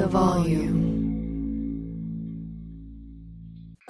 the volume.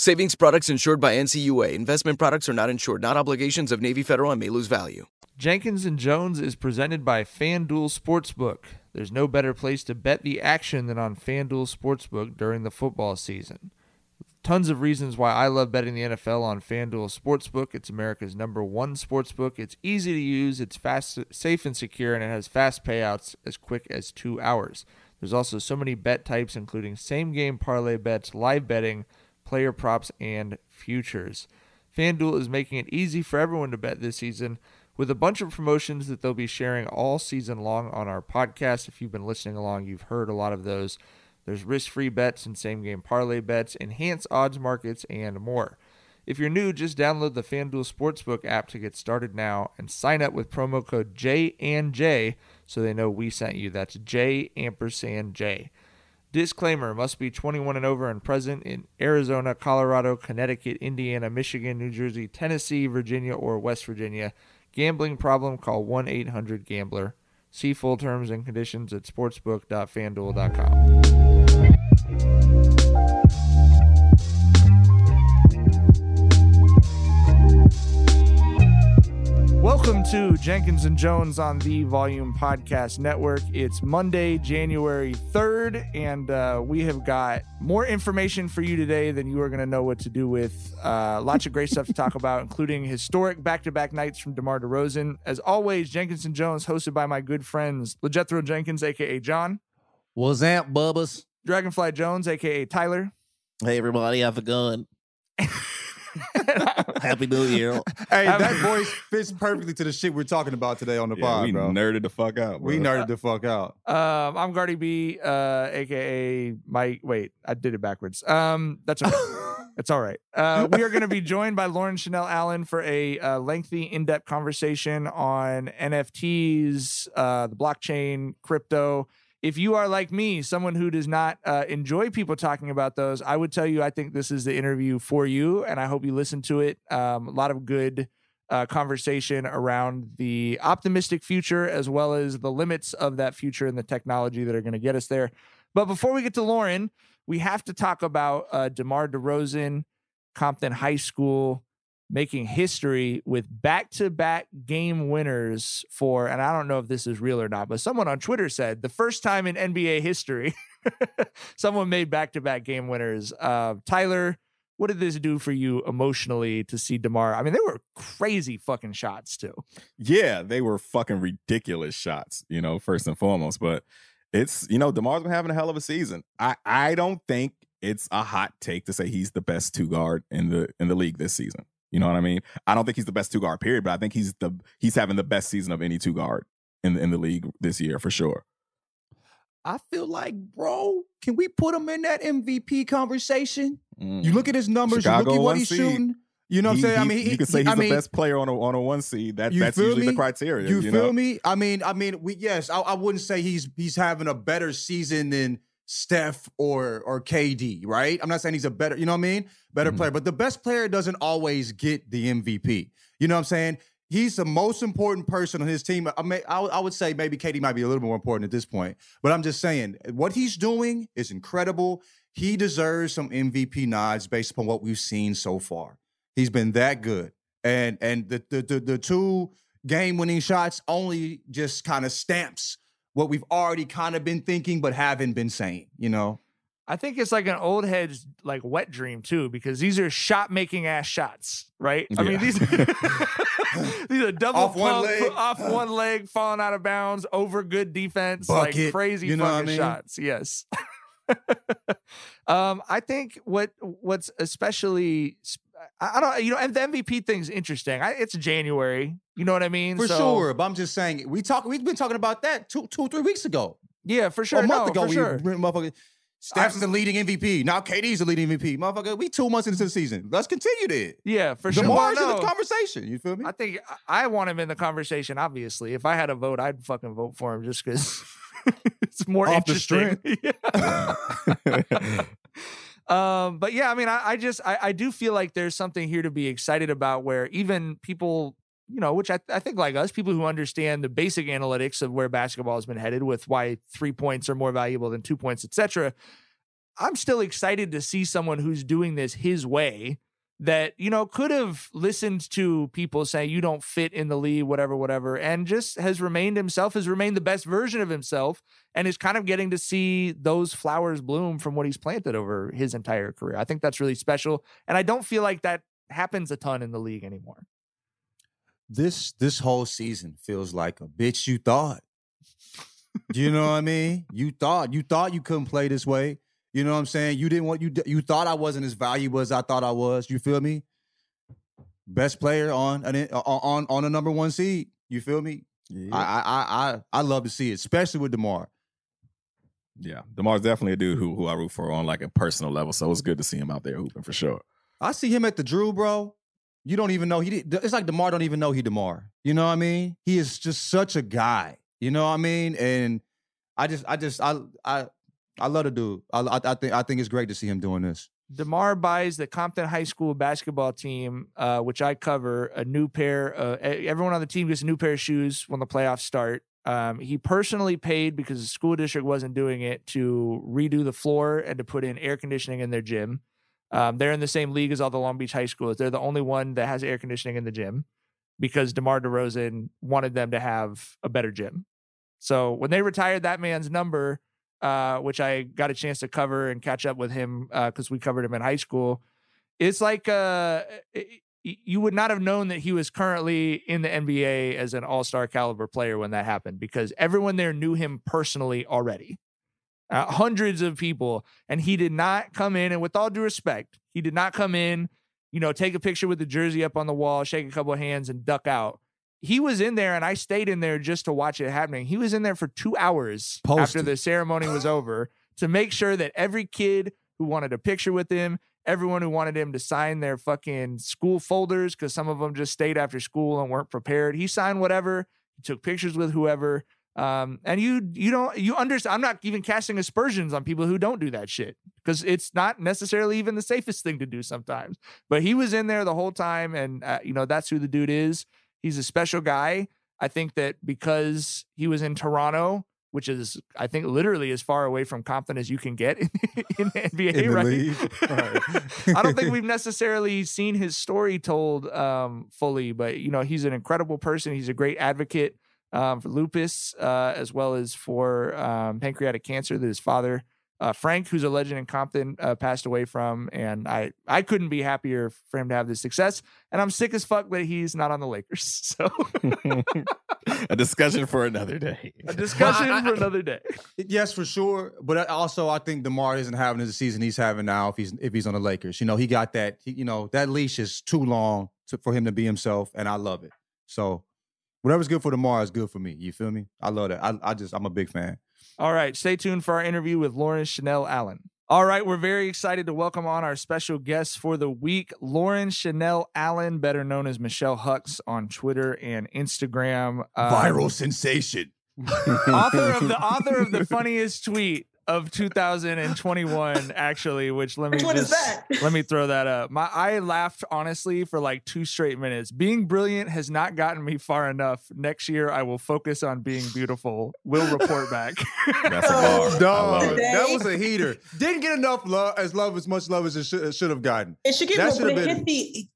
Savings products insured by NCUA. Investment products are not insured, not obligations of Navy Federal and may lose value. Jenkins and Jones is presented by FanDuel Sportsbook. There's no better place to bet the action than on FanDuel Sportsbook during the football season. Tons of reasons why I love betting the NFL on FanDuel Sportsbook. It's America's number one sportsbook. It's easy to use, it's fast, safe, and secure, and it has fast payouts as quick as two hours. There's also so many bet types, including same game parlay bets, live betting player props, and futures. FanDuel is making it easy for everyone to bet this season with a bunch of promotions that they'll be sharing all season long on our podcast. If you've been listening along, you've heard a lot of those. There's risk free bets and same game parlay bets, enhanced odds markets, and more. If you're new, just download the FanDuel Sportsbook app to get started now and sign up with promo code J and J so they know we sent you. That's J ampersand J. Disclaimer must be 21 and over and present in Arizona, Colorado, Connecticut, Indiana, Michigan, New Jersey, Tennessee, Virginia, or West Virginia. Gambling problem? Call 1 800 Gambler. See full terms and conditions at sportsbook.fanduel.com. Welcome to Jenkins and Jones on the Volume Podcast Network. It's Monday, January 3rd, and uh, we have got more information for you today than you are going to know what to do with. Uh, lots of great stuff to talk about, including historic back to back nights from DeMar DeRozan. As always, Jenkins and Jones, hosted by my good friends, LeJethro Jenkins, aka John. What's that, Bubbas? Dragonfly Jones, aka Tyler. Hey, everybody, how's it going? Happy New Year. Hey, that voice fits perfectly to the shit we're talking about today on the Yeah, pod, we bro. nerded the fuck out. we bro. nerded the fuck out. Um, I'm Gardy B, uh, aka Mike. Wait, I did it backwards. Um, that's okay. It's all right. Uh, we are going to be joined by Lauren Chanel Allen for a uh, lengthy, in-depth conversation on NFTs, uh, the blockchain, crypto. If you are like me, someone who does not uh, enjoy people talking about those, I would tell you I think this is the interview for you, and I hope you listen to it. Um, a lot of good uh, conversation around the optimistic future as well as the limits of that future and the technology that are going to get us there. But before we get to Lauren, we have to talk about uh, DeMar DeRozan, Compton High School, making history with back to back game winners for, and I don't know if this is real or not, but someone on Twitter said the first time in NBA history, someone made back to back game winners. Uh, Tyler, what did this do for you emotionally to see DeMar? I mean, they were crazy fucking shots too. Yeah, they were fucking ridiculous shots, you know, first and foremost. But it's you know Demar's been having a hell of a season. I I don't think it's a hot take to say he's the best two guard in the in the league this season. You know what I mean? I don't think he's the best two guard period, but I think he's the he's having the best season of any two guard in the, in the league this year for sure. I feel like, bro, can we put him in that MVP conversation? Mm. You look at his numbers, Chicago you look at what he's seed. shooting. You know what I'm He- saying? I mean, he, you could say he's I mean, the best player on a on a one seed. That that's usually me? the criteria. You, You, feel know? me? I mean, I mean, we yes, I, I wouldn't say he's he's having a better season than Steph or or KD, right? I'm not saying he's a better, you know what I mean? Better Mhm. player, but the best player doesn't always get the MVP. You know what I'm saying? He's the most important person on his team. I may, I, would- I would say maybe KD might be a little more important at this point, but I'm just saying what he's doing is incredible. He deserves some MVP nods based upon what we've seen so far. He's been that good, and and the the the, the two game winning shots only just kind of stamps what we've already kind of been thinking but haven't been saying. You know, I think it's like an old head's like wet dream too, because these are shot making ass shots, right? I mean these these are double Off one pump, leg. off one leg, falling out of bounds, over good defense, like crazy you know what I fucking mean? shots. Yes. um, I think what what's especially sp- I don't you know and the MVP thing's interesting. I, it's January, you know what I mean? for So- sure. But I'm just saying we talk. We've been talking about that two two three weeks ago. Yeah, for sure. a month no, ago, we sure. motherfucker. Steph's the leading MVP. Now KD's the leading MVP. Motherfucker, we two months into the season. Let's continue this. Yeah, for sure. DeMar's Well, in the conversation. You feel me? I think I want him in the conversation. Obviously, if I had a vote, I'd fucking vote for him just because it's more Off the interesting. Um, but yeah, I mean, I, I just I, I do feel like there's something here to be excited about. Where even people, you know, which I, I think like us, people who understand the basic analytics of where basketball has been headed, with why three points are more valuable than two points, etc. I'm still excited to see someone who's doing this his way that you know could have listened to people say you don't fit in the league whatever whatever and just has remained himself has remained the best version of himself and is kind of getting to see those flowers bloom from what he's planted over his entire career i think that's really special and i don't feel like that happens a ton in the league anymore this this whole season feels like a bitch you thought. You know what I mean? You thought you thought you couldn't play this way. You know what I'm saying? You didn't want you you thought I wasn't as valuable as I thought I was. You feel me? Best player on an uh, on on a number one seed. You feel me? Yeah. I, I I I I love to see it, especially with Demar. Yeah, Demar's definitely a dude who who I root for on like a personal level. So it's good to see him out there hooping for sure. I see him at the Drew, bro. You don't even know he. did- It's like Demar don't even know he Demar. You know what I mean? He is just such a guy. You know what I mean? And I just, I just, I, I, I love the dude. I, I, I think, I think it's great to see him doing this. DeMar buys the Compton High School basketball team, uh, which I cover, a new pair. Uh, everyone on the team gets a new pair of shoes when the playoffs start. Um, he personally paid because the school district wasn't doing it to redo the floor and to put in air conditioning in their gym. Um, they're in the same league as all the Long Beach high schools. They're the only one that has air conditioning in the gym because DeMar DeRozan wanted them to have a better gym. So when they retired that man's number, uh, which I got a chance to cover and catch up with him because we covered him in high school. It's like uh, y- you would not have known that he was currently in the NBA as an All Star caliber player when that happened because everyone there knew him personally already. Uh, hundreds of people, and he did not come in. And with all due respect, he did not come in, you know, take a picture with the jersey up on the wall, shake a couple of hands, and duck out he was in there and I stayed in there just to watch it happening. He was in there for two hours after the ceremony was over to make sure that every kid who wanted a picture with him, everyone who wanted him to sign their fucking school folders, because some of them just stayed after school and weren't prepared. He signed whatever, he took pictures with whoever. Um, and you you don't you understand I'm not even casting aspersions on people who don't do that shit because it's not necessarily even the safest thing to do sometimes. But he was in there the whole time, and uh, you know that's who the dude is. He's a special guy. I think that because he was in Toronto, which is I think literally as far away from Compton as you can get in, in the NBA, In the right? right. I don't think we've necessarily seen his story told um, fully, but you know he's an incredible person. He's a great advocate um, for lupus uh, as well as for um, pancreatic cancer that his father uh, Frank, who's a legend in Compton, uh, passed away from, and I I couldn't be happier for him to have this success. And I'm sick as fuck that he's not on the Lakers. So a discussion for another day. a discussion for another day. Yes, for sure. But also, I think Demar isn't having the season he's having now if he's if he's on the Lakers. You know, he got that. He, you know, that leash is too long to, for him to be himself, and I love it. So, whatever's good for Demar is good for me. You feel me? I love that. I, I just I'm a big fan. All right, stay tuned for our interview with Lauren Chanel Allen. All right, we're very excited to welcome on our special guest for the week, Lauren Chanel Allen, better known as Michelle Hux on Twitter and Instagram. Um, Viral sensation. author of the author of the funniest tweet of 2021 actually which let me Which one is just that? let me throw that up my i laughed honestly for like two straight minutes being brilliant has not gotten me far enough next year i will focus on being beautiful we'll report back That's a bar. Oh, I Dog, that was a heater. Didn't get enough love as love as much love as it should, should have gotten. It should get That more, should but have it been- hit the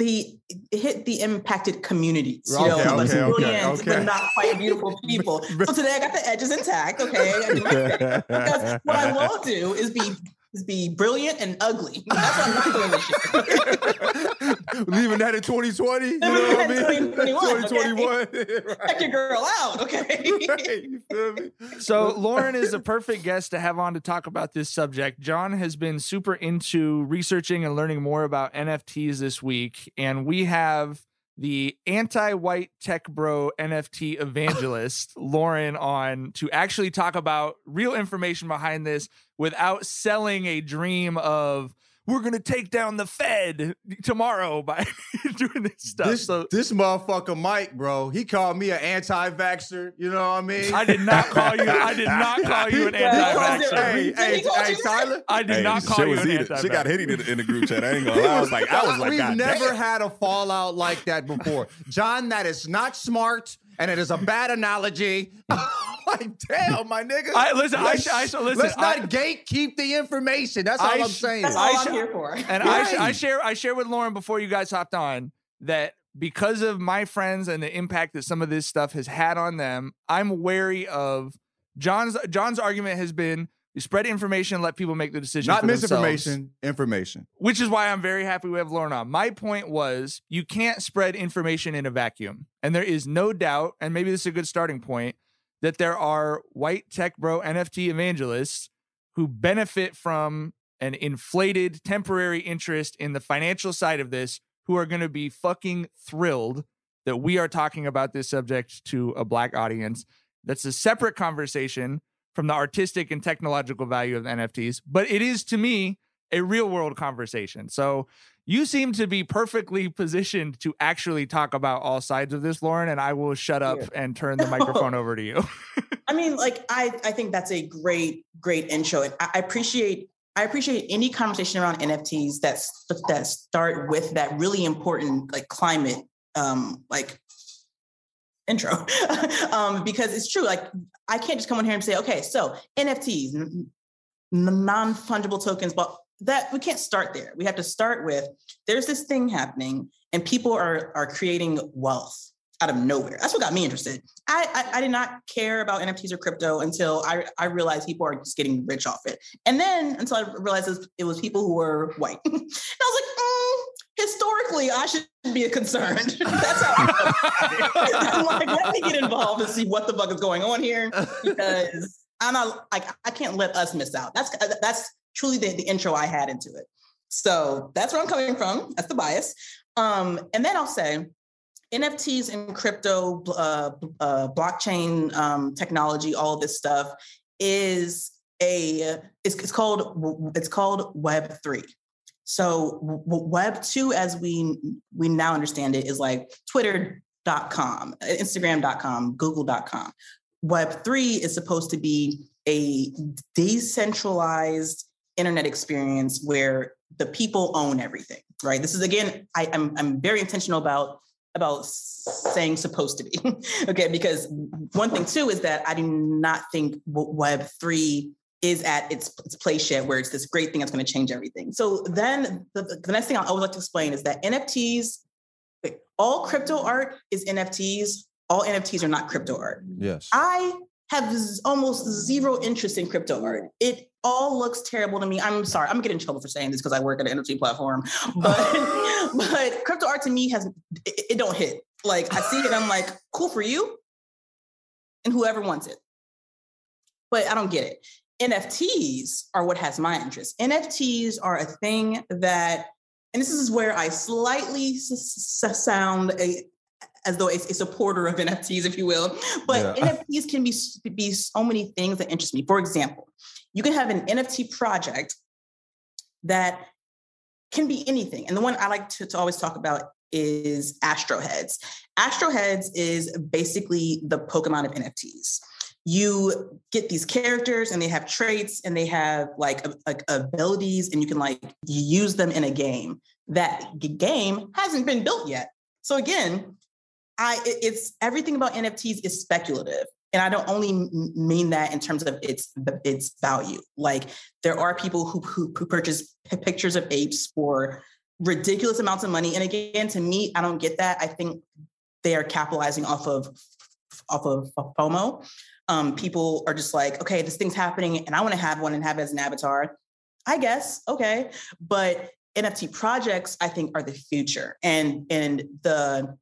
the it hit the impacted communities. You Okay, know, like okay, okay, brilliant, okay. but not quite beautiful people. so today I got the edges intact. Okay, I did my thing. because what I will do is be is be brilliant and ugly. That's what I'm not doing this year. Leaving that in 2020. You know what I mean? 2021, okay? 2021. Check your girl out, okay? Right, you feel me? So Lauren is a perfect guest to have on to talk about this subject. John has been super into researching and learning more about NFTs this week, and we have the anti-white tech bro NFT evangelist Lauren on to actually talk about real information behind this without selling a dream of we're going to take down the Fed tomorrow by doing this stuff. This, so this motherfucker Mike, bro, he called me an anti-vaxxer. You know what I mean? I did not call you. I did not call you an anti-vaxxer. Hey, hey, he hey. Tyler. I did Hey, not call you an heated. anti She got heated in, in the group chat. I ain't gonna lie. I was like, I was like, We've God never damn. had a fallout like that before. John, that is not smart, and it is a bad analogy. like, damn, my nigga. I- listen, I Let's- sh- I sh- listen, Let's not I- gatekeep the information. That's all I I'm saying. That's all I I'm here for. And I, I share I share with Lauren before you guys hopped on that because of my friends and the impact that some of this stuff has had on them, I'm wary of John's John's argument has been you spread information, let people make the decision. not for themselves. misinformation, information. which is why I'm very happy we have on. My point was you can't spread information in a vacuum. And there is no doubt, and maybe this is a good starting point, that there are white tech bro NFT evangelists who benefit from an inflated temporary interest in the financial side of this who are going to be fucking thrilled that we are talking about this subject to a black audience. That's a separate conversation from the artistic and technological value of the NFTs, but it is to me a real world conversation. So you seem to be perfectly positioned to actually talk about all sides of this, Lauren, and I will shut up and turn the microphone over to you. I mean, like I, I think that's a great, great intro. And I, I appreciate, I appreciate any conversation around NFTs that's that start with that really important like climate, um, like intro, um, because it's true. Like I can't just come on here and say, okay, so NFTs, n- non fungible tokens, but that we can't start there. We have to start with there's this thing happening, and people are are creating wealth out of nowhere. That's what got me interested. I, I, I did not care about NFTs or crypto until I, I realized people are just getting rich off it. And then until I realized it was, it was people who were white. and I was like, historically, I should be concerned. That's how I am like, let me get involved and see what the fuck is going on here because I'm not like I can't let us miss out. That's that's truly the, the intro I had into it. So that's where I'm coming from. That's the bias. Um, and then I'll say NFTs and crypto, uh, uh, blockchain um, technology, all this stuff is a it's, it's called it's called Web three. So Web two, as we we now understand it, is like Twitter.com, Instagram.com, Google.com. Web three is supposed to be a decentralized internet experience where the people own everything. Right. This is again, I, I'm I'm very intentional about about saying supposed to be okay because one thing too is that i do not think web 3 is at its, its place yet where it's this great thing that's going to change everything so then the, the next thing i would like to explain is that nfts all crypto art is nfts all nfts are not crypto art Yes. i have z- almost zero interest in crypto art. It all looks terrible to me. I'm sorry, I'm gonna get in trouble for saying this because I work at an NFT platform, but but crypto art to me has it, it don't hit. Like I see it, I'm like, cool for you, and whoever wants it. But I don't get it. NFTs are what has my interest. NFTs are a thing that, and this is where I slightly s- s- sound a, as though a, a supporter of NFTs, if you will. But Yeah. NFTs can be be so many things that interest me. For example, you can have an NFT project that can be anything. And the one I like to, to always talk about is Astroheads. Astroheads is basically the Pokemon of NFTs. You get these characters and they have traits and they have like, abilities and you can like use them in a game. That game hasn't been built yet. So again, I it- it's everything about NFTs is speculative. And I don't only mean that in terms of its its value. Like there are people who who, who purchase pictures of apes for ridiculous amounts of money. And again, to me, I don't get that. I think they are capitalizing off of off of FOMO. Um, people are just like, okay, this thing's happening, and I want to have one and have it as an avatar. I guess okay, but NFT projects, I think, are the future. And and the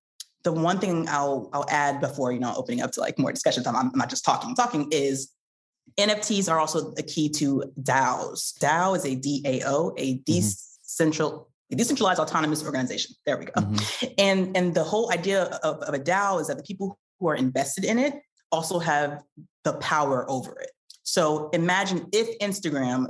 the one thing I'll I'll add before you know opening up to like more discussion time. I'm not just talking. Talking is NFTs are also a key to DAOs. DAO is a DAO, a decentral, a decentralized autonomous organization. There we go. And and the whole idea of, of a DAO is that the people who are invested in it also have the power over it. So imagine if Instagram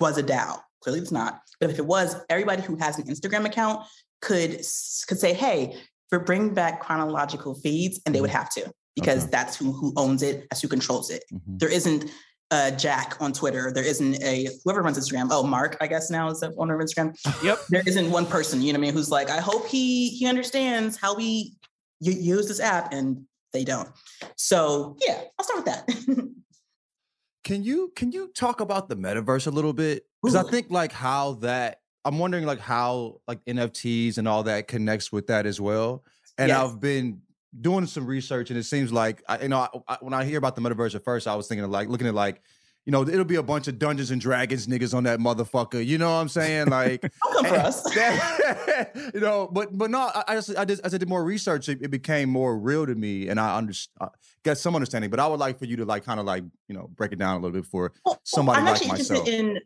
was a DAO. Clearly, it's not. But if it was, everybody who has an Instagram account could could say, "Hey, for bring back chronological feeds," and they would mm-hmm. have to because Okay. that's who who owns it, that's who controls it. Mm-hmm. There isn't a Jack on Twitter. There isn't a whoever runs Instagram. Oh, Mark, I guess now is the owner of Instagram. Yep. There isn't one person, you know what I mean, who's like, I hope he he understands how we use this app, and they don't. So yeah, I'll start with that. Can you can you talk about the metaverse a little bit? Because I think like how that I'm wondering like how like NFTs and all that connects with that as well. And Yes. I've been doing some research, and it seems like I, you know I, I- when I hear about the metaverse at first, I was thinking of like looking at like you know it'll be a bunch of Dungeons and Dragons niggas on that motherfucker. You know what I'm saying? Like come for us. that- you know, but but no, I, I just I just as I did more research, it, it became more real to me, and I underst- uh, got some understanding. But I would like for you to like kind of like you know break it down a little bit for Well, somebody I'm like actually myself. interested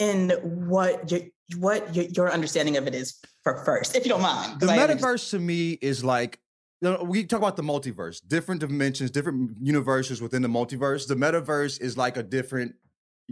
in in what your, what your, your understanding of it is for first, if you don't mind. The metaverse to me is like we talk about the multiverse, different dimensions, different universes within the multiverse. The metaverse is like a different,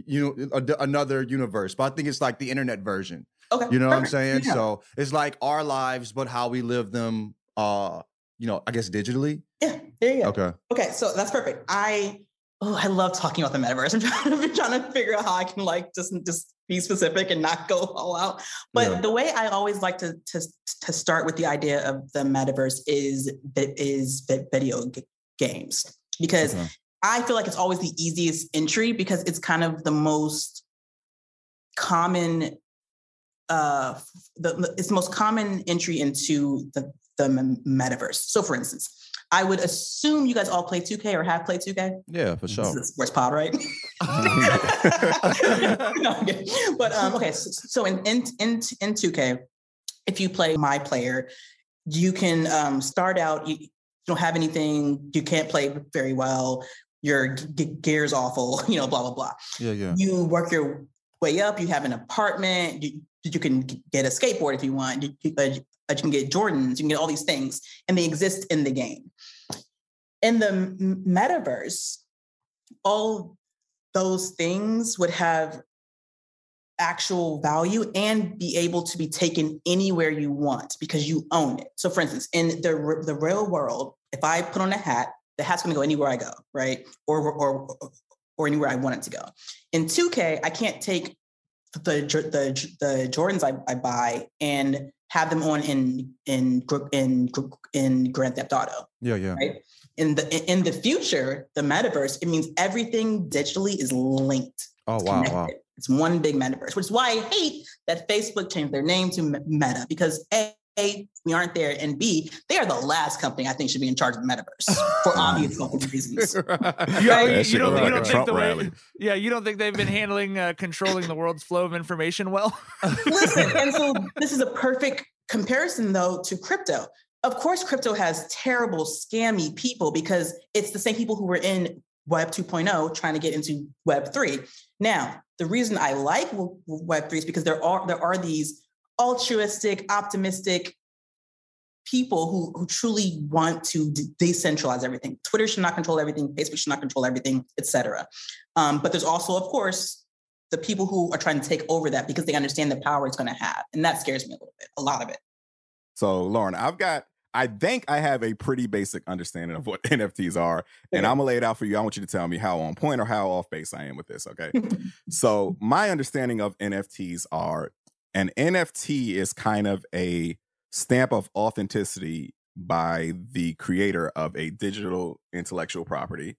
you know, a another universe. But I think it's like the internet version. Okay, You know what I'm saying? Yeah. So it's like our lives, but how we live them. Uh, you know, I guess digitally. Yeah, there you go. Okay. Okay, so that's perfect. I oh, I love talking about the metaverse. I'm trying, I'm trying to figure out how I can like just just be specific and not go all out. But Yeah. the way I always like to to to start with the idea of the metaverse is is video games because Okay. I feel like it's always the easiest entry because it's kind of the most common uh the, the- it's the most common entry into the the metaverse. So for instance, I would assume you guys all play 2K or have played 2K. Yeah, for sure. This is sports pod, right? no, I'm but um, okay, so, so in, in in in 2K, if you play my player, you can um, start out. You, don't have anything. You can't play very well. Your g- g- gear's awful. You know, blah blah blah. Yeah, yeah. You work your way up. You have an apartment. You you can get a skateboard if you want. You, you, uh, you can get Jordans. You can get all these things, and they exist in the game. In the metaverse, all those things would have actual value and be able to be taken anywhere you want because you own it. So, for instance, in the the real world, if I put on a hat, the hat's going to go anywhere I go, right? Or or or anywhere I want it to go. In 2K, I can't take the the the Jordans I, I buy and have them on in in in in Grand Theft Auto Yeah, yeah. right? In the in the future, the metaverse, it means everything digitally is linked. Oh It's wow, wow. It's one big metaverse, which is why I hate that Facebook changed their name to Meta because a A, we aren't there, and B, they are the last company I think should be in charge of the metaverse for obvious fucking reasons. You, That you don't, you don't a think the way, yeah, you don't think they've been handling uh, controlling the world's flow of information well? Listen, and so this is a perfect comparison though to crypto. Of course, crypto has terrible, scammy people because it's the same people who were in Web 2.0 trying to get into Web 3. Now, the reason I like Web 3 is because there are there are these altruistic, optimistic people who, who truly want to de- decentralize everything. Twitter should not control everything, Facebook should not control everything, etc. Um, but there's also, of course, the people who are trying to take over that because they understand the power it's going to have, and that scares me a little bit, a lot of it. So, Lauren, I've got, I think I have a pretty basic understanding of what NFTs are. And I'm going to lay it out for you. I want you to tell me how on point or how off base I am with this. Okay. so, my understanding of NFTs are an NFT is kind of a stamp of authenticity by the creator of a digital intellectual property.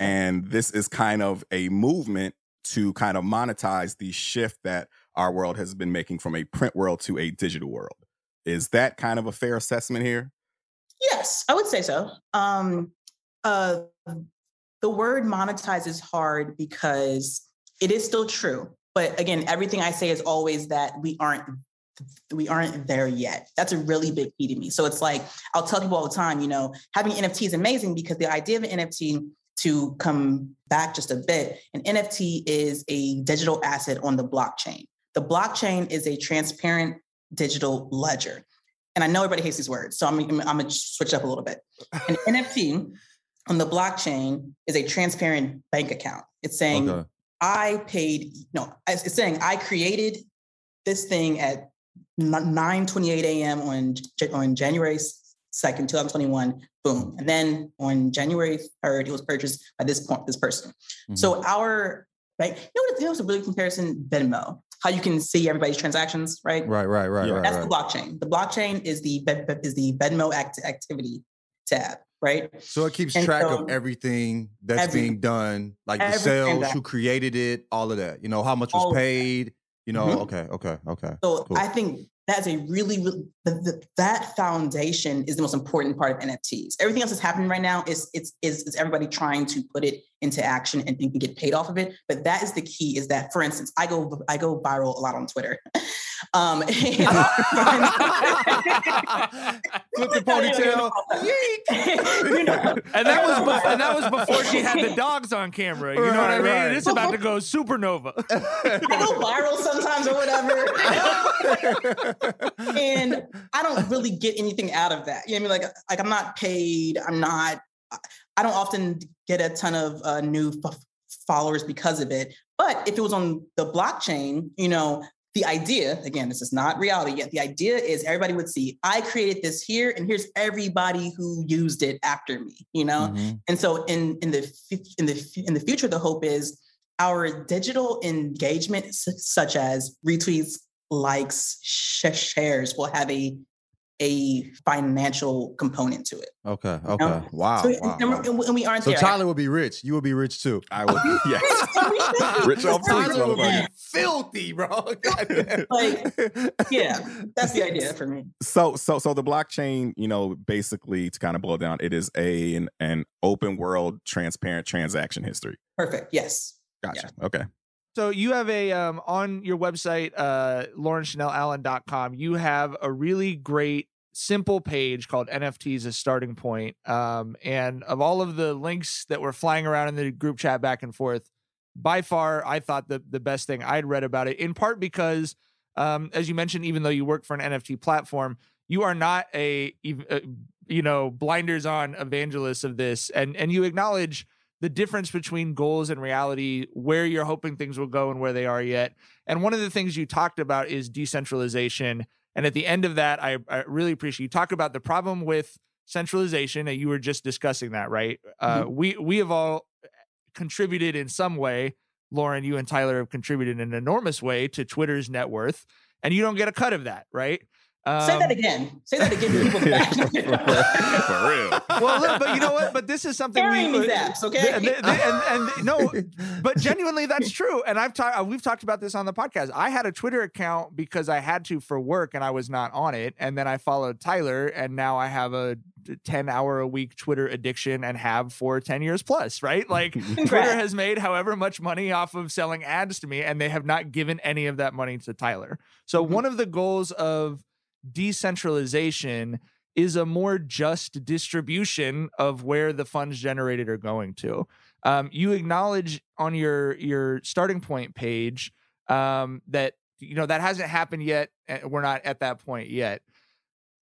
And this is kind of a movement to kind of monetize the shift that our world has been making from a print world to a digital world. Is that kind of a fair assessment here? Yes, I would say so. Um, uh, the word monetize is hard because it is still true. But again, everything I say is always that we aren't we aren't there yet. That's a really big key to me. So it's like I'll tell people all the time, you know, having NFT is amazing because the idea of an NFT to come back just a bit, an NFT is a digital asset on the blockchain. The blockchain is a transparent digital ledger. And I know everybody hates these words, so I'm, I'm, I'm gonna switch up a little bit. An NFT on the blockchain is a transparent bank account. It's saying Okay. I paid, no, it's it's saying I created this thing at 9 28 a.m. on, on January 2nd, 2021. Boom. And then on January 3rd, it was purchased by this point, this person. Mm-hmm. So our bank, you know what, it was a really comparison? Venmo. How you can see everybody's transactions, right? Right, right, right, right, That's right. the blockchain. The blockchain is the Ve- is the Venmo act- activity tab, right? So it keeps And track so- of everything that's Every- being done, like the sales, who created it, all of that. You know, how much was that. paid. You know, Mhm. okay, okay, okay. So Cool. I think that's a really, really the, the, that foundation is the most important part of NFTs. Everything else that's happening right now is it's is, is everybody trying to put it into action and think we get paid off of it. But that is the key. Is that, for instance, I go I go viral a lot on Twitter. Um, and- Flip the ponytail. you know, and that was before, and that was before she had the dogs on camera. You know what I mean? right. It's about to go supernova. I go viral sometimes or whatever. and I don't really get anything out of that. You know what I mean? Like, like I'm not paid. I'm not. I don't often get a ton of uh, new f- followers because of it. But if it was on the blockchain, you know, the idea again, this is not reality yet. The idea is everybody would see I created this here, and here's everybody who used it after me. You know, Mhm. and so in in the in the in the future, the hope is our digital engagement, such as retweets, likes, sh- shares, will have a a financial component to it. Okay, okay. know? Wow. so, wow, and, wow. we're- and we- and we aren't So there. Tyler would be rich. You would be rich too. I would, yes. Rich off Tyler would be filthy, bro. Like, yeah, that's the idea for me. So, so, so the blockchain, you know, basically to kind of boil down, it is a an, an open world, transparent transaction history. Perfect. Yes. Gotcha. Okay. So you have a um on your website, uh laurenchanel.allen.com, you have a really great simple page called NFTs as starting point. Um, and of all of the links that were flying around in the group chat back and forth, by far I thought the the best thing I'd read about it, in part because um, as you mentioned, even though you work for an NFT platform, you are not a, ev- uh, you know blinders on evangelist of this, and and you acknowledge the difference between goals and reality, where you're hoping things will go and where they are yet. And one of the things you talked about is decentralization. And at the end of that, I, I really appreciate you talk about the problem with centralization, and you were just discussing that, right? Uh, we we have all contributed in some way. Lauren, you and Tyler have contributed in an enormous way to Twitter's net worth, and you don't get a cut of that, right? Say that Um, again. Say that again. to people. For real. Well, look, but you know what? But this is something Carrying we these apps, okay? and, and, and- and- no, but genuinely, that's true. And I've talked, we've talked about this on the podcast. I had a Twitter account because I had to for work, and I was not on it. And then I followed Tyler, and now I have a ten hour a week Twitter addiction, and have for ten years plus. Right? Like Twitter has made however much money off of selling ads to me, and they have not given any of that money to Tyler. So Mm-hmm. one of the goals of decentralization is a more just distribution of where the funds generated are going to. Um, you acknowledge on your your starting point page um, that you know that hasn't happened yet. and We're not at that point yet.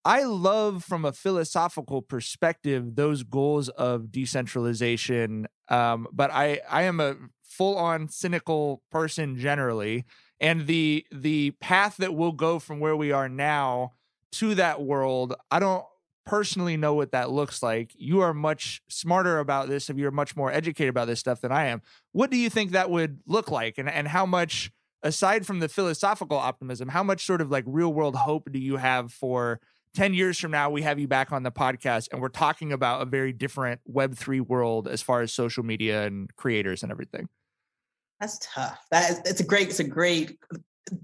I love from a philosophical perspective those goals of decentralization, um, but I I am a full on cynical person generally, and the the path that we'll go from where we are now to that world, I don't personally know what that looks like. You are much smarter about this, if you're much more educated about this stuff than I am. What do you think that would look like, and and how much? Aside from the philosophical optimism, how much sort of like real world hope do you have for 10 years from now we have you back on the podcast and we're talking about a very different web3 world as far as social media and creators and everything That's tough. That is, it's a great, it's a great,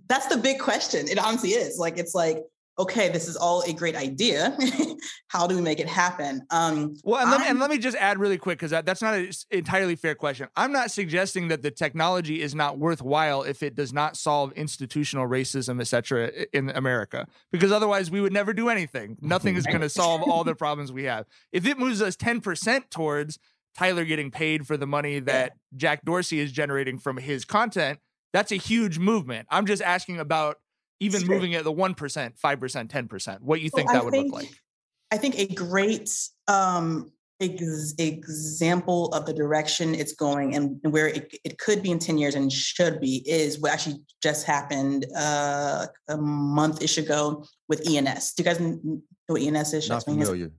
that's the big question. It honestly is. Like, it's like, okay, this is all a great idea. How do we make it happen? Um, well and let, me, and let me just add really quick because that, that's not an entirely fair question i'm not suggesting that the technology is not worthwhile if it does not solve institutional racism etc in america because otherwise we would never do anything nothing is going to solve all the problems we have if it moves us 10% towards tyler getting paid for the money that jack dorsey is generating from his content that's a huge movement i'm just asking about even Sure. moving it the 1% 5% 10% what you think I that would think- look like I think a great um, ex- example of the direction it's going and where it, it could be in 10 years and should be is what actually just happened uh, a month ish ago with ENS. Do you guys know what ENS is? Not familiar.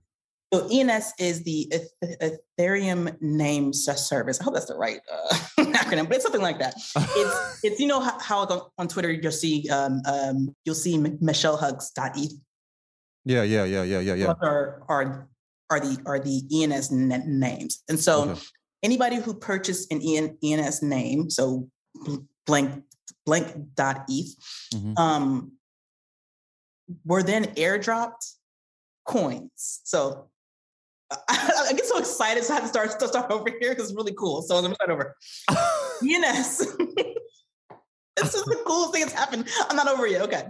So ENS is the Ethereum name service. I hope that's the right uh, acronym, but it's something like that. It's it's you know how, how on, Twitter you'll see um, um, you'll see michellehux.eth Yeah, yeah, yeah, yeah, yeah, yeah. are are are the are the ENS n- names. And so Okay. anybody who purchased an EN, ENS name, so blank blank dot ETH, Mhm. um, were then airdropped coins. So I, I get so excited, so I have to start to start over here because it's really cool. So let me start over. ENS. this is the coolest thing that's happened. I'm not over yet. Okay.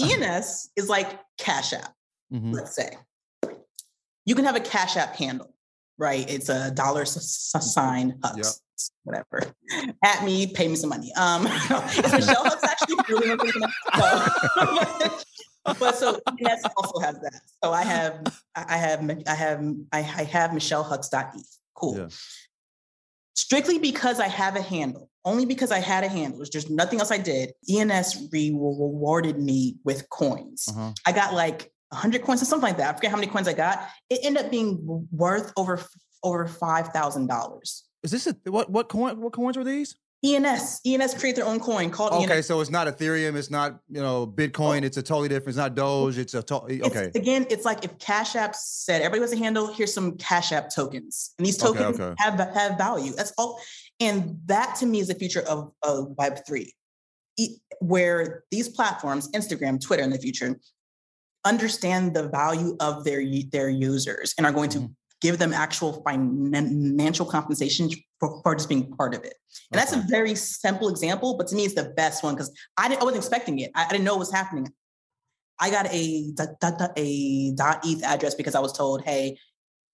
ENS is like Cash App Mhm. let's say you can have a cash app handle right it's a dollar s- s- sign hux whatever at me pay me some money um it's michelle hux actually really want to know. No. but so ENS also has that so i have i have i have i, I have michellehux.eth cool Yeah. strictly because i have a handle only because i had a handle there's just nothing else i did ens re- rewarded me with coins Uh-huh. I got like 100 coins or something like that. I forget how many coins I got. It ended up being worth over over five thousand dollars. Is this a what what coin what coins were these? ENS ENS create their own coin called Okay, ENS. so it's not Ethereum, it's not you know Bitcoin, it's a totally different. It's not Doge, it's a to- It's- okay. again, it's like if Cash App said everybody wants a handle, here's some Cash App tokens, and these tokens okay. have have value. That's all, and that to me is the future of, of Web three, where these platforms, Instagram, Twitter, in the future, understand the value of their their users and are going to Mhm. give them actual financial compensation for, for just being part of it. And that's a very simple example, but to me, it's the best one because I didn't, I wasn't expecting it. I, I didn't know what was happening. I got a dot, dot, dot, a dot ETH address because I was told, hey,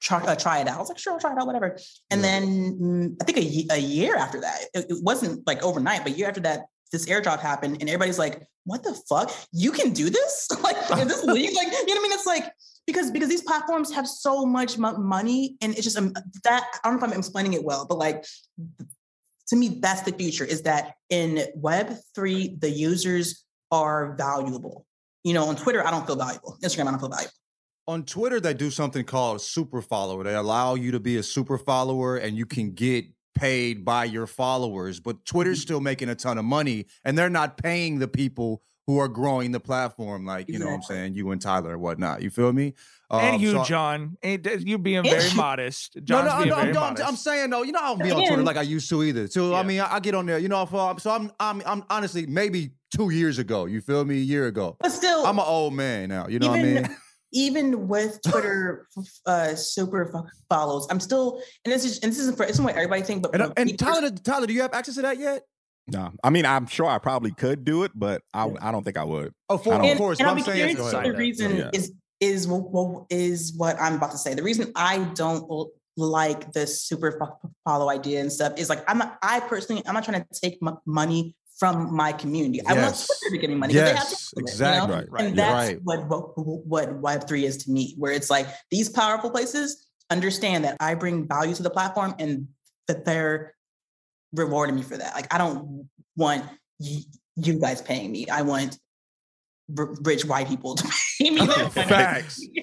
try, uh, try it out. I was like, sure, I'll try it out, whatever. And Yeah. then mm, I think a, a year after that, it, it wasn't like overnight, but a year after that, this airdrop happened, and everybody's like, "What the fuck? You can do this? like, is this legal? Like, you know what I mean? It's like because because these platforms have so much mo- money, and it's just um, that I don't know if I'm explaining it well, but like to me, that's the future. Is that in Web three, the users are valuable. You know, on Twitter, I don't feel valuable. Instagram, I don't feel valuable. on Twitter, they do something called super follower. They allow you to be a super follower and you can get paid by your followers. But Twitter's still making a ton of money and they're not paying the people who are growing the platform, like you know what I'm saying, you and Tyler or whatnot. You feel me? and Um, you, so- John, ain't you being very you- modest. No, John's no, being no, very I'm, no, I'm, modest. I'm saying though, you know, I don't be on Twitter like I used to either. So I mean, I, I get on there, you know, for, so I'm, I'm, I'm honestly maybe two years ago. You feel me? A year ago. But still, I'm an old man now. You know what I mean? even with Twitter uh, super fo- follows, I'm still and this is and this isn't for it's not what everybody think, but And, and Tyler, Tyler, do you have access to that yet? No, I mean, I'm sure I probably could do it, but I, I don't think I would. Oh, for, I of don't- and, course. and but I'll I'm be saying, curious to see the reason Yeah. is is what, what is what I'm about to say. The reason I don't like this super fo- follow idea and stuff is like I'm not. I personally, I'm not trying to take m- money from my community. I want Yes. Twitter to give me money. 'cause they have Yes, to do it, you know? exactly. Right, right. And that's right. what, what what Web three is to me, where it's like these powerful places understand that I bring value to the platform and that they're rewarding me for that. Like I don't want y- you guys paying me. I want r- rich white people to pay me. that. Facts.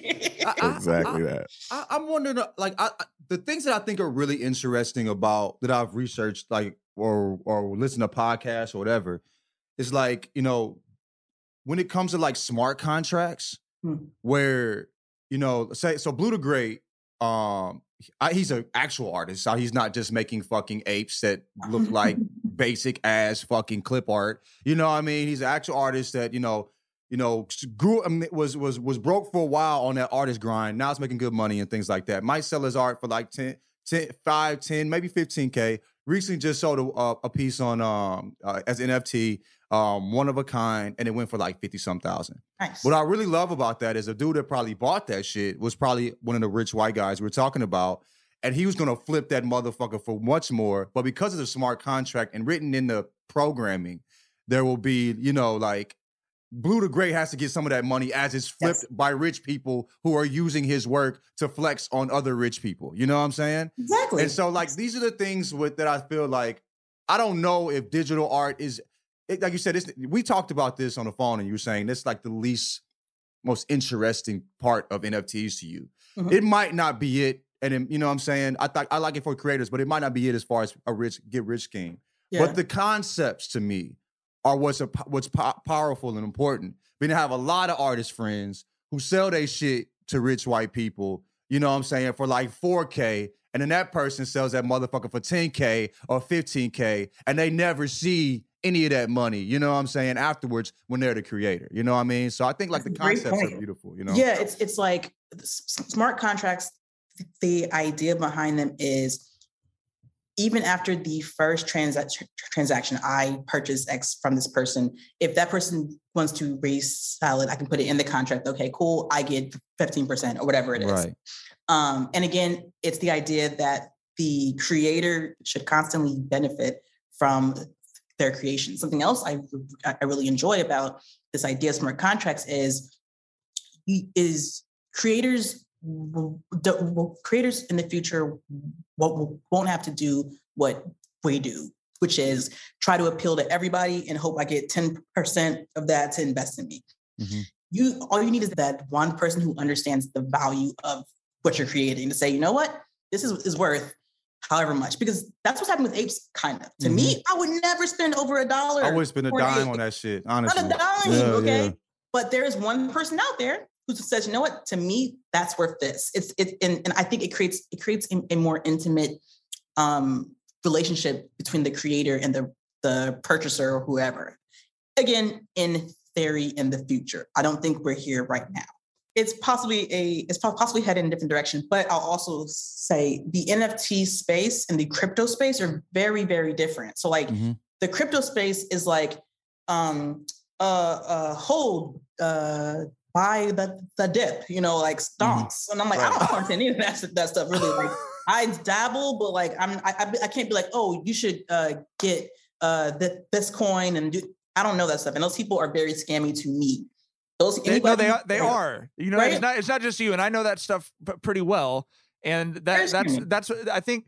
I- I- exactly I- that. I, I'm wondering, uh, like, I, I- the things that I think are really interesting about that I've researched, like, or or listen to podcasts or whatever, is like, you know, when it comes to like smart contracts, Hmm. where you know, say, so Blue to Great, um, I, he's an actual artist, so he's not just making fucking apes that look like basic ass fucking clip art. You know what I mean? He's an actual artist that, you know, you know, grew I mean, was was was broke for a while on that artist grind. Now it's making good money and things like that. Might sell his art for like 10, 10 5, 10, maybe 15K. Recently just sold a, a- a piece on um uh, as NFT, um, one of a kind, and it went for like 50 some thousand. nice. What I really love about that is a dude that probably bought that shit was probably one of the rich white guys we are talking about. And he was gonna flip that motherfucker for much more. But because of the smart contract and written in the programming, there will be, you know, like Blue to Gray has to get some of that money as it's flipped Yes. by rich people who are using his work to flex on other rich people. You know what I'm saying? exactly. And so, like, these are the things with that I feel like I don't know if digital art is it, like you said. This we talked about this on the phone, and you were saying this like the least most interesting part of NFTs to you. Mhm. It might not be it, and then, you know what I'm saying. I thought I like it for creators, but it might not be it as far as a rich get rich scheme. yeah. But the concepts to me are what's a, what's po- powerful and important. I have a lot of artist friends who sell their shit to rich white people. You know what I'm saying for like 4K, and then that person sells that motherfucker for 10K or 15K, and they never see any of that money. You know what I'm saying afterwards when they're the creator. You know what I mean? So I think like the That's a great concepts are beautiful. You know? Yeah, it's it's like smart contracts. The idea behind them is even after the first transaction transaction, I purchase X from this person. If that person wants to resell it, I can put it in the contract. Okay, cool. I get fifteen percent or whatever it is. Right. Um, and again, it's the idea that the creator should constantly benefit from their creation. Something else I I really enjoy about this idea of smart contracts is is creators creators in the future won't, won't have to do what we do, which is try to appeal to everybody and hope I get 10% of that to invest in me. Mhm. You all you need is that one person who understands the value of what you're creating to say, you know what, this is, is worth however much, because that's what's happening with apes, kind of. To me, I would never spend over a dollar. I would spend a dime on that shit. Honestly. Not a dime, Yeah, okay? yeah. But there's one person out there who says, you know what, to me, that's worth this. It's it and, and I think it creates it creates a, a more intimate um relationship between the creator and the the purchaser or whoever. Again, in theory, in the future. I don't think we're here right now. It's possibly a it's possibly headed in a different direction, but I'll also say the NFT space and the crypto space are very, very different. So like Mhm. the crypto space is like um uh uh hold uh buy the the dip, you know, like stonks. And I'm like, I don't understand any of that, that stuff really. Like I dabble, but like I'm I, I I can't be like, oh, you should uh get uh the, this coin and do I don't know that stuff. And those people are very scammy to me. Those They, no, they are. They are. You know, Right? it's not. It's not just you, and I know that stuff pretty well. And that that's that's. I think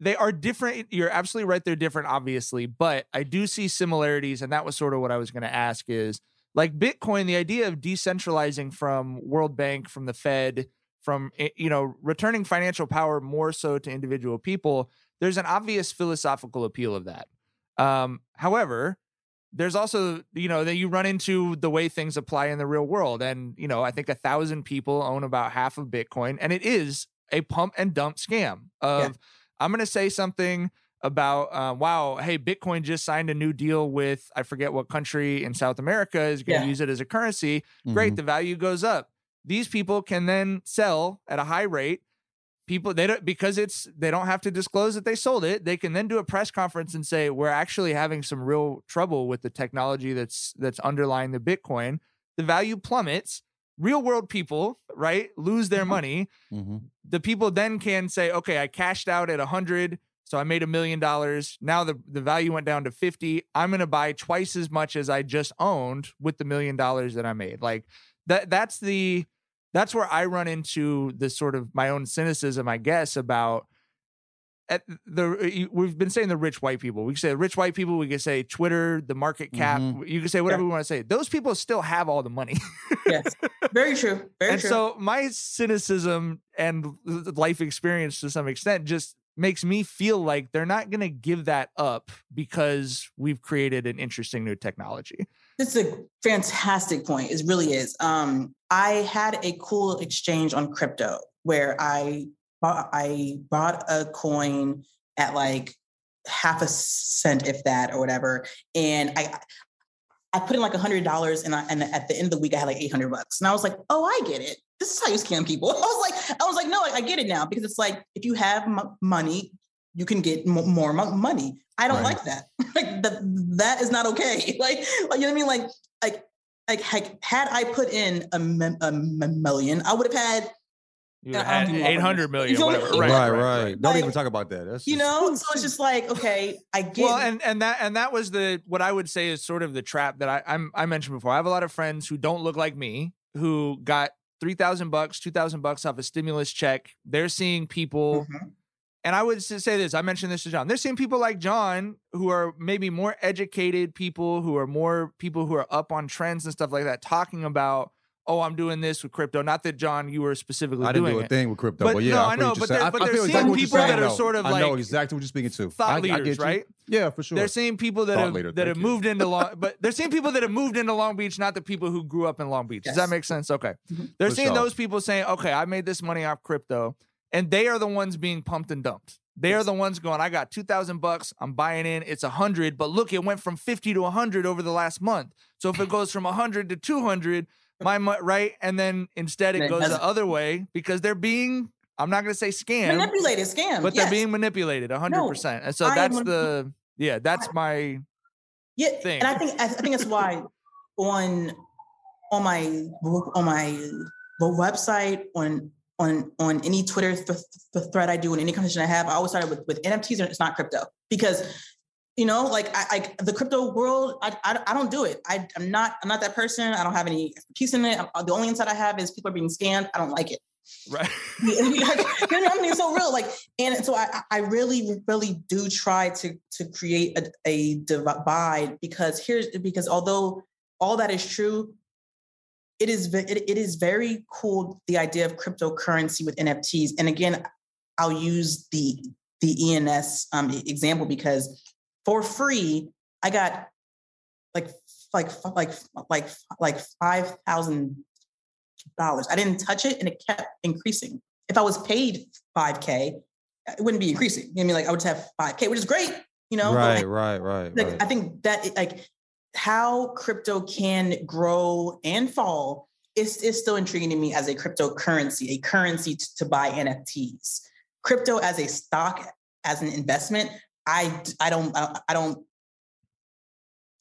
they are different. You're absolutely right. They're different, obviously, but I do see similarities, and that was sort of what I was going to ask. Is like Bitcoin, the idea of decentralizing from World Bank, from the Fed, from eh, you know returning financial power more so to individual people. There's an obvious philosophical appeal of that. Um, however, there's also you know that you run into the way things apply in the real world and you know i think a thousand people own about half of bitcoin and it is a pump and dump scam of Yeah. i'm going to say something about uh, wow hey bitcoin just signed a new deal with i forget what country in south america is going to Yeah. use it as a currency. Great Mhm. the value goes up. These people can then sell at a high rate. People they don't because it's they don't have to disclose that they sold it they can then do a press conference and say we're actually having some real trouble with the technology that's that's underlying the bitcoin. The value plummets. Real world people right lose their money. Mhm. the people then can say okay i cashed out at a 100 so i made a million dollars. Now the, the value went down to 50 i'm going to buy twice as much as i just owned with the million dollars that i made. Like that that's the that's where i run into the sort of my own cynicism i guess about at the we've been saying the rich white people. We can say rich white people we can say twitter the market cap Mhm. you can say whatever we want to say. Those people still have all the money. Yes, very true. Very and true. so my cynicism and life experience to some extent just makes me feel like they're not going to give that up because we've created an interesting new technology. This is a fantastic point. It really is. Um, I had a cool exchange on crypto where I bought, I bought a coin at like half a cent, if that, or whatever, and I I put in like a hundred dollars, and I and at the end of the week I had like eight hundred bucks, and I was like, oh, I get it. This is how you scam people. I was like, I was like, no, I, I get it now because it's like if you have mo- money, you can get mo- more mo- money. I don't Right. like that. like that, that is not okay. Like, like, you know what I mean? Like, like, like, like had I put in a, m- a m- million, I would have had, You Yeah, had I don't know. 800 million, You know whatever. Right, Right, right, right. Don't Like- even talk about that. That's you just- know. So it's just like, okay, I get. Well, and and that and that was the what I would say is sort of the trap that I I'm, I mentioned before. I have a lot of friends who don't look like me who got three thousand bucks, two thousand bucks off a stimulus check. They're seeing people Mhm. and I would say this, I mentioned this to John. They're seeing people like John who are maybe more educated people, who are more people who are up on trends and stuff like that, talking about, oh, I'm doing this with crypto. Not that John, you were specifically I didn't doing do a it. thing with crypto, But but, yeah, no, I, I know, what you're but saying. they're- I- but I they're seeing exactly what you're people that are sort of I know like exactly what you're speaking to. thought I- I leaders, get right? Yeah, for sure. They're seeing people that Thought have leader, that have you. moved into Long, but they're seeing people that have moved into Long Beach, not the people who grew up in Long Beach. Does that make sense? Okay, Mhm. they're For seeing sure. those people saying, "Okay, I made this money off crypto," and they are the ones being pumped and dumped. They are the ones going, "I got two thousand bucks. I'm buying in. It's a hundred, but look, it went from fifty to hundred over the last month. So if it goes from hundred to two hundred, my right, and then instead it Then goes the other way because they're being." I'm not going to say scam, manipulated scam. but yes. they're being manipulated 100%. and so I that's the yeah, that's my yeah, thing. and I think I think that's why on on my on my website on on on any Twitter th- th- thread I do in any conversation I have, I always start with with NFTs and it's not crypto because you know like I, I the crypto world I, I I don't do it. I I'm not I'm not that person. I don't have any expertise in it. i the only insight I have is people are being scammed. I don't like it. right. you know what I mean? It's so real. Like, and so I, I really, really do try to to create a, a divide because here's because although all that is true, it is it, it is very cool the idea of cryptocurrency with NFTs. And again, I'll use the the ENS um, example because for free, I got like like like like like five thousand dollars. I didn't touch it, and it kept increasing. If I was paid five k, it wouldn't be increasing. You know I mean, like I would have five k, which is great. You know, right, like, right, right, like right. I think that like how crypto can grow and fall is, is still intriguing to me as a cryptocurrency, a currency to buy NFTs. Crypto as a stock, as an investment, I uh, I don't I don't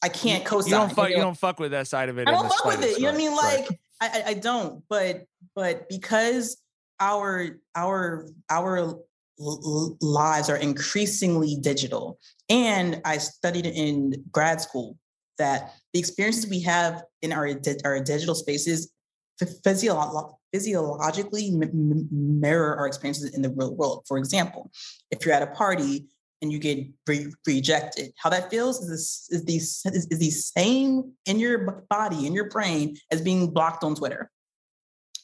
I can't co-sign. You don't fuck. know? You don't fuck with that side of it. I don't fuck with it. You know what I mean? Like I, I I don't. But but because our our our lives are increasingly digital, and I studied in grad school that the experiences we have in our our digital spaces ph- physiologically mirror our experiences in the real world. For example, if you're at a party and you get re- rejected, how that feels is this, is the is, is the same in your body in your brain as being blocked on Twitter.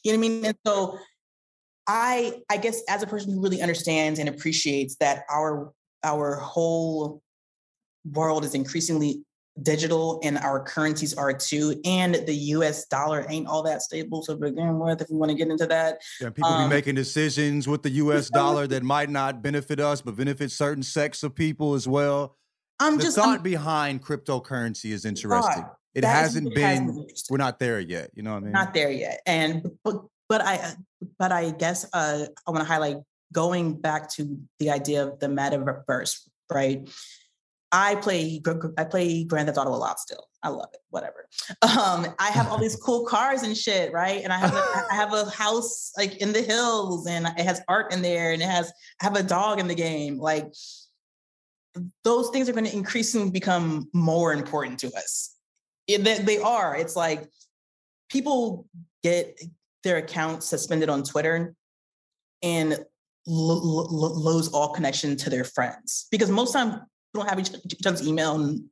You know what I mean? And so I I guess as a person who really understands and appreciates that our our whole world is increasingly digital and our currencies are too. And the US dollar ain't all that stable to begin with, if we want to get into that. Yeah, people Um, be making decisions with the U.S. dollar that might not benefit us, but benefit certain sects of people as well. I'm the just thought I'm- behind cryptocurrency is interesting. thought. It hasn't been. We're not there yet. You know what I mean? not there yet. And but but I but I guess uh, I want to highlight going back to the idea of the metaverse, right? I play I play Grand Theft Auto a lot still. I love it. Whatever. Um, I have all these cool cars and shit, right? And I have a, I have a house like in the hills, and it has art in there, and it has I have a dog in the game. Like those things are going to increasingly become more important to us. It- they, they are. It's like people get their accounts suspended on Twitter and lo- lo- lose all connection to their friends because most time don't have each, each other's email and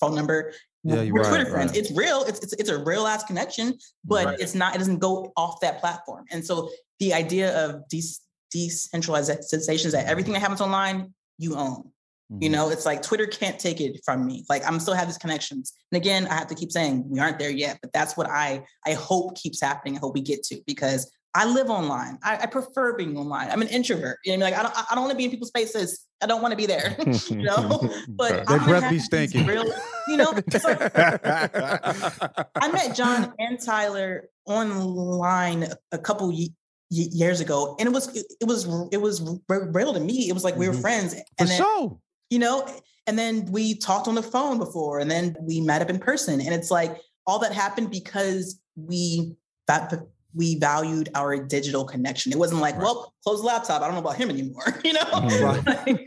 phone number. Yeah, you're We're right, Twitter friends. right. It's real. It's, it's it's a real ass connection, but Right. it's not. It doesn't go off that platform. And so the idea of de- decentralization that everything that happens online you own. Mm-hmm. You know, it's like Twitter can't take it from me. Like I'm still have these connections. And again, I have to keep saying we aren't there yet, but that's what I I hope keeps happening. I hope we get to because I live online. I, I prefer being online. I'm an introvert. You know, what I mean? like I don't I don't want to be in people's faces. I don't want to be there. you know, but That I'm breath be stinking. Real, you know, like- I met John and Tyler online a- couple ye- years ago, and it was it, it was it was real to me. It was like we were Mhm. friends, For and then sure. you know, and then we talked on the phone before, and then we met up in person, and it's like all that happened because we that we valued our digital connection. It wasn't like, well, close the laptop. I don't know about him anymore. You know, mm-hmm. Right.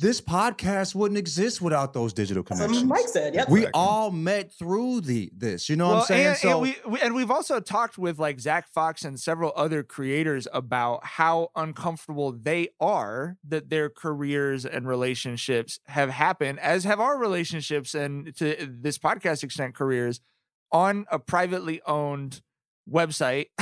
this podcast wouldn't exist without those digital That's what connections. Mike said. Yep. We all met through the this. You know what I'm saying? And, so and, we, we, and we've also talked with like Zach Fox and several other creators about how uncomfortable they are that their careers and relationships have happened, as have our relationships and to this podcast extent careers on a privately owned website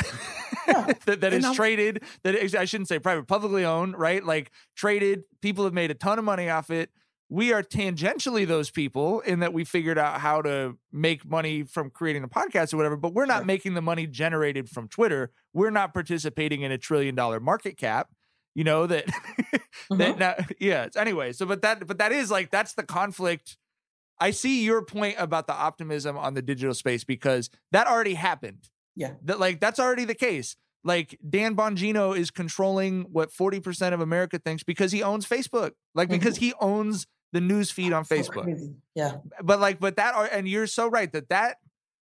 that, that And is traded that is, I shouldn't say private publicly owned right like traded people have made a ton of money off it we are tangentially those people in that we figured out how to make money from creating the podcast or whatever, but we're not making the money generated from Twitter. We're not participating in a trillion dollar market cap. You know that that mm-hmm. now, yeah. Anyway, so but that but that is like that's the conflict. I see your point about the optimism on the digital space because that already happened. Yeah. That like that's already the case. Like Dan Bongino is controlling what 40% of America thinks because he owns Facebook. Like mm-hmm. because he owns the news feed on So Facebook. crazy. Yeah. But like but that are and you're so right that that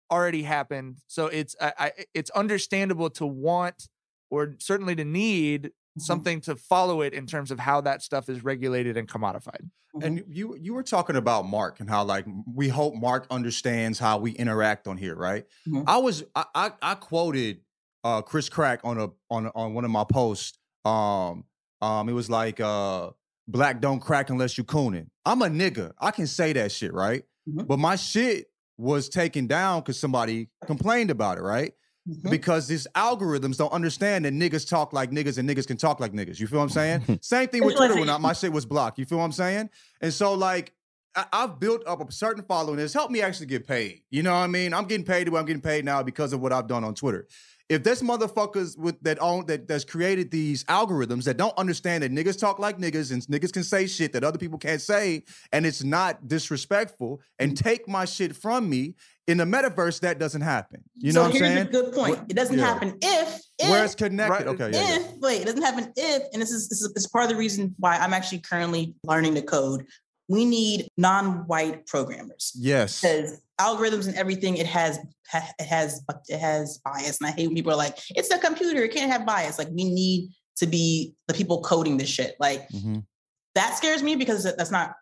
already happened. So it's I, I it's understandable to want or certainly to need something to follow it in terms of how that stuff is regulated and commodified. and you you were talking about Mark and how like we hope Mark understands how we interact on here, right? Mhm. I was I, I I quoted uh Chris Crack on a on on one of my posts. Um um it was like uh black don't crack unless you cooning. I'm a nigga. I can say that shit, right? Mhm. But my shit was taken down because somebody complained about it, right? Mhm. Because these algorithms don't understand that niggas talk like niggas and niggas can talk like niggas. You feel what I'm saying? Same thing with Twitter when I, my shit was blocked. You feel what I'm saying? And so like I, I've built up a certain following that's helped me actually get paid. You know what I mean? I'm getting paid the way I'm getting paid now because of what I've done on Twitter. If this motherfuckers with that own that that's created these algorithms that don't understand that niggas talk like niggas and niggas can say shit that other people can't say and it's not disrespectful and take my shit from me in the metaverse, that doesn't happen. You know what I'm here's saying? a good point. What- it doesn't yeah. happen if, if Where it's connected. Right. Okay, yeah, yeah. if wait, it doesn't happen if, and this is this is, this is part of the reason why I'm actually currently learning to code. We need non-white programmers Yes. because algorithms and everything it has it has it has bias, and I hate when people are like, "It's a computer; it can't have bias." Like we need to be the people coding this shit. Like Mhm. that scares me because that's not.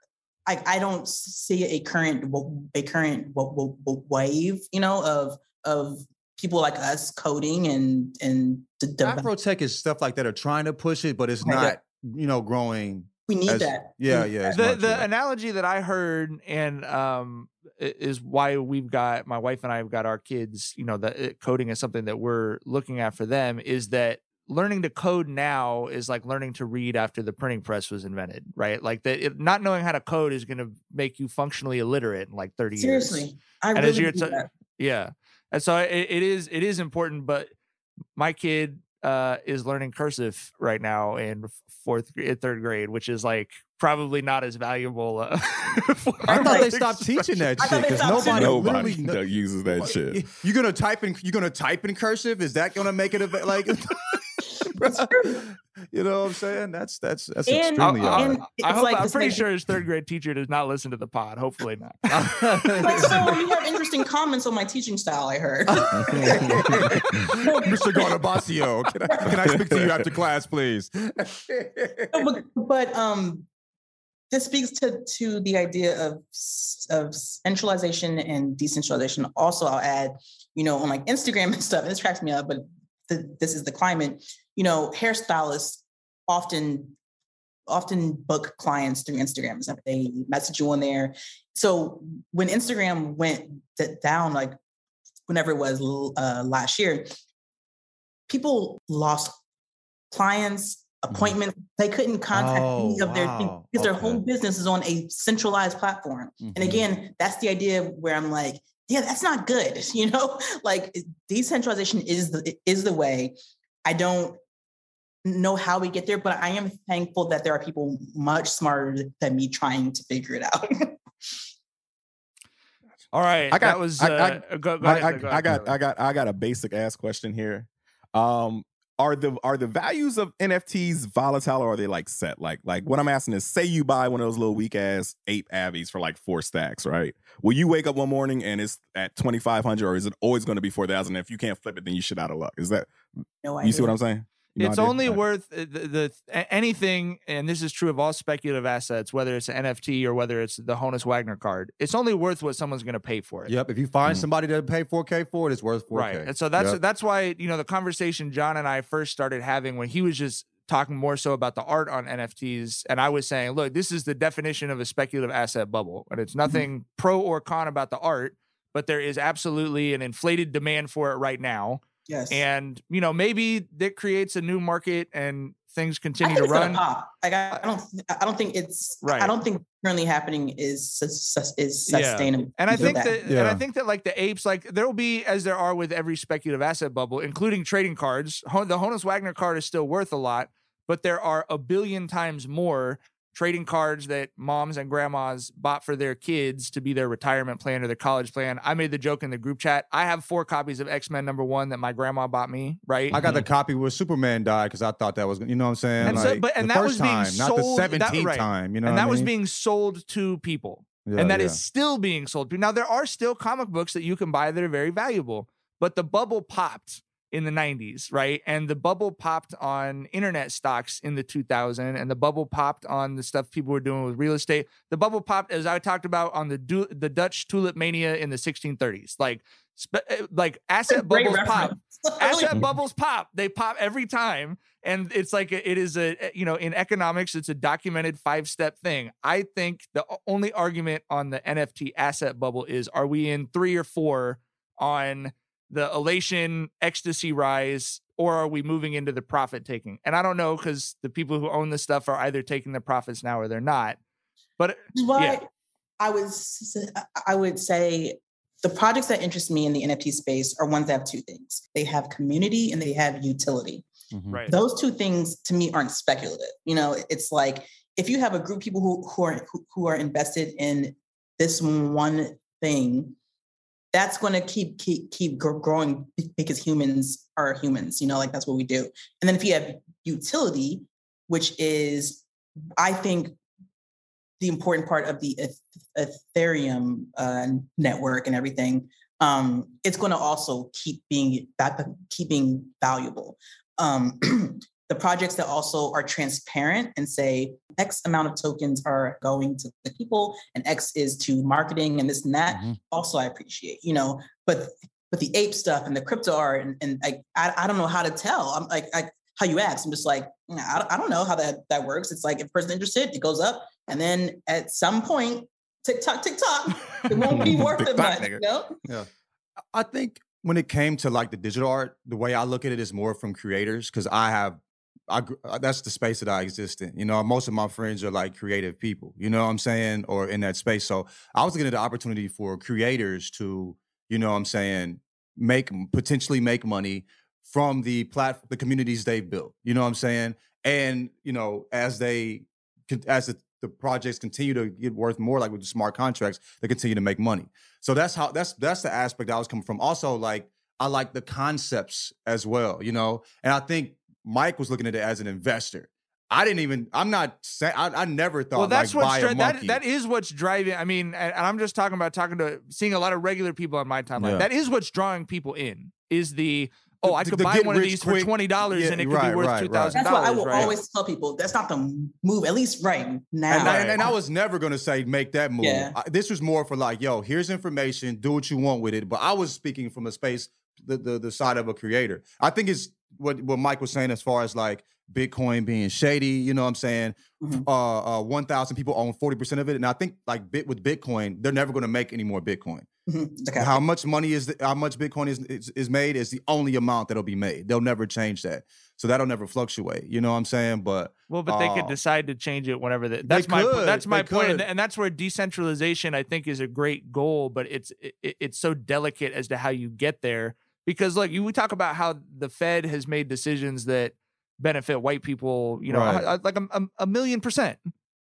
I, I don't see a current w- a current w- w- w- wave, you know, of of people like us coding and and d- dev- Afrotech is stuff like that are trying to push it, but it's Right, yeah. not, you know, growing. we need as- that. Yeah, need yeah. that. the much, the yeah. analogy that I heard and um is why we've got my wife and I have got our kids, you know, that uh, coding is something that we're looking at for them is that learning to code now is like learning to read after the printing press was invented, right? Like that, it, not knowing how to code is going to make you functionally illiterate in like thirty years. Seriously, I And really you're t- that. Yeah, and so it, it is it is important, but my kid uh is learning cursive right now in fourth gr- third grade, which is like probably not as valuable. Uh, for I thought they stopped teaching that shit because nobody, Nobody literally uses that shit. You're gonna type in. You're gonna type in cursive. Is that gonna make it a, like? you know what I'm saying? That's that's that's And- extremely I- I- odd. and I hope, like I'm pretty like- sure his third grade teacher does not listen to the pod. Hopefully not. Like, so you have interesting comments on my teaching style. I heard. Mr. Garnabasio, can I, can I speak to you after class, please? but, but um this speaks to to the idea of of centralization and decentralization also i'll add you know on like instagram and stuff and this cracks me up but th- this is the climate you know hairstylists often often book clients through instagram and stuff. they message you on there so when instagram went down like whenever it was uh, last year people lost clients appointments they couldn't contact any Oh, of their things wow. because their Okay. whole business is on a centralized platform and Mhm. again that's the idea where i'm like yeah that's not good you know like decentralization is the is the way i don't know how we get there but i am thankful that there are people much smarter than me trying to figure it out All right, I got- that was. I- I- go, go I, ahead, I, go I got I got I got a basic ass question here. Um are the are the values of NFTs volatile or are they like set? Like like what I'm asking is say you buy one of those little weak ass ape avies for like four stacks, right? Will you wake up one morning and it's at 2500 or is it always going to be 4000 if you can't flip it then you shit out of luck. Is that no you see what. I'm saying? It's only worth uh, the, the anything, and this is true of all speculative assets, whether it's an NFT or whether it's the Honus Wagner card. It's only worth what someone's going to pay for it. Yep. If you find Mm. somebody to pay 4K for it, it's worth 4K. Right. And so that's Yep. that's why, you know, the conversation John and I first started having when he was just talking more so about the art on NFTs. And I was saying, look, this is the definition of a speculative asset bubble. And it's nothing pro or con about the art, but there is absolutely an inflated demand for it right now. Yes And, you know, maybe that creates a new market and things I continue think to it's run. pop. Like I, I don't, I don't think it's. Right. I don't think currently happening is sus- sus- is Yeah. sustainable. And I think bad. that, and I think that like the apes, like there will be as there are with every speculative asset bubble, including trading cards. The Honus Wagner card is still worth a lot, but there are a billion times more trading cards that moms and grandmas bought for their kids to be their retirement plan or their college plan. I made the joke in the group chat. I have four copies of X Men number one that my grandma bought me. Right. I got the mm-hmm. copy where Superman died because I thought that was, you know what I'm saying? And so- but- and the that first was being time, not the sold- that- 17th right. time, you know and that I was being sold to people. Yeah, and that is yeah. still being sold. Now there are still comic books that you can buy that are very valuable, but the bubble popped in the 90s, right? And the bubble popped on internet stocks in the 2000 and the bubble popped on the stuff people were doing with real estate. The bubble popped as I talked about on the du- the Dutch tulip mania in the 1630s. Like spe- uh, like asset bubbles pop asset bubbles pop they pop every time and it's like a- it is a you know in economics it's a documented five step thing i think the only argument on the nft asset bubble is are we in three or four on the elation ecstasy rise or are we moving into the profit taking and i don't know because the people who own the stuff are either taking the profits now or they're not but Which why Yeah. I would s- I would say the projects that interest me in the NFT space are ones that have two things. They have community and they have utility. Mhm. right Those two things to me aren't speculative. You know, it's like if you have a group of people who who are who, who are invested in this one thing, that's going to keep keep keep growing because humans are humans. You know, like that's what we do. And then if you have utility, which is, I think, the important part of the Ethereum uh, network and everything, um, it's going to also keep being that keeping valuable. Um, the projects that also are transparent and say X amount of tokens are going to the people and X is to marketing and this and that. Mhm. Also, I appreciate, you know, but but the ape stuff and the crypto art and, and like I, I don't know how to tell. I'm like I, how you ask. I'm just like I, don't- I don't know how that that works. It's like if a person's interested, it goes up, and then at some point, tick tock, tick tock, it won't be worth it Tick-tock, much. You know? I think when it came to like the digital art, the way I look at it is more from creators because I have, I uh, that's the space that I exist in. You know, most of my friends are like creative people. You know what I'm saying, or in that space. So I was looking at the opportunity for creators to, you know, what I'm saying, make potentially make money from the plat the communities they've built. You know what I'm saying, and you know as they as the, the projects continue to get worth more, like with the smart contracts, they continue to make money. So that's how that's that's the aspect I was coming from. Also, like I like the concepts as well, you know. And I think Mike was looking at it as an investor. I didn't even. I'm not saying. I, I never thought well, that's like what's buy dri- a that, that is what's driving. I mean, and, and I'm just talking about talking to seeing a lot of regular people on my timeline. Yeah. That is what's drawing people in. Is the oh, I could the buy one of rich these for twenty dollars Yeah, and it could right, be worth right, right. two thousand That's why I will Right? always tell people that's not the move, at least right now. And, I, and I was never gonna say make that move. Yeah. I- this was more for like, yo, here's information, do what you want with it. But I was speaking from a space, the the, the side of a creator. I think it's what what Mike was saying as far as like Bitcoin being shady. You know what I'm saying? Mhm. Uh, uh, one thousand people own forty percent of it, and I think like bit with Bitcoin, they're never gonna make any more Bitcoin. Mhm. Okay. How much money is the, how much Bitcoin is, is is made is the only amount that'll be made. They'll never change that, so that'll never fluctuate. You know what I'm saying? But Well, but they could Uh, decide to change it whenever they. That's my could, that's my they point, and, and that's where decentralization I think is a great goal, but it's it, it- it's so delicate as to how you get there because like you we talk about how the Fed has made decisions that benefit white people, you know, Right. like a, a, a million percent,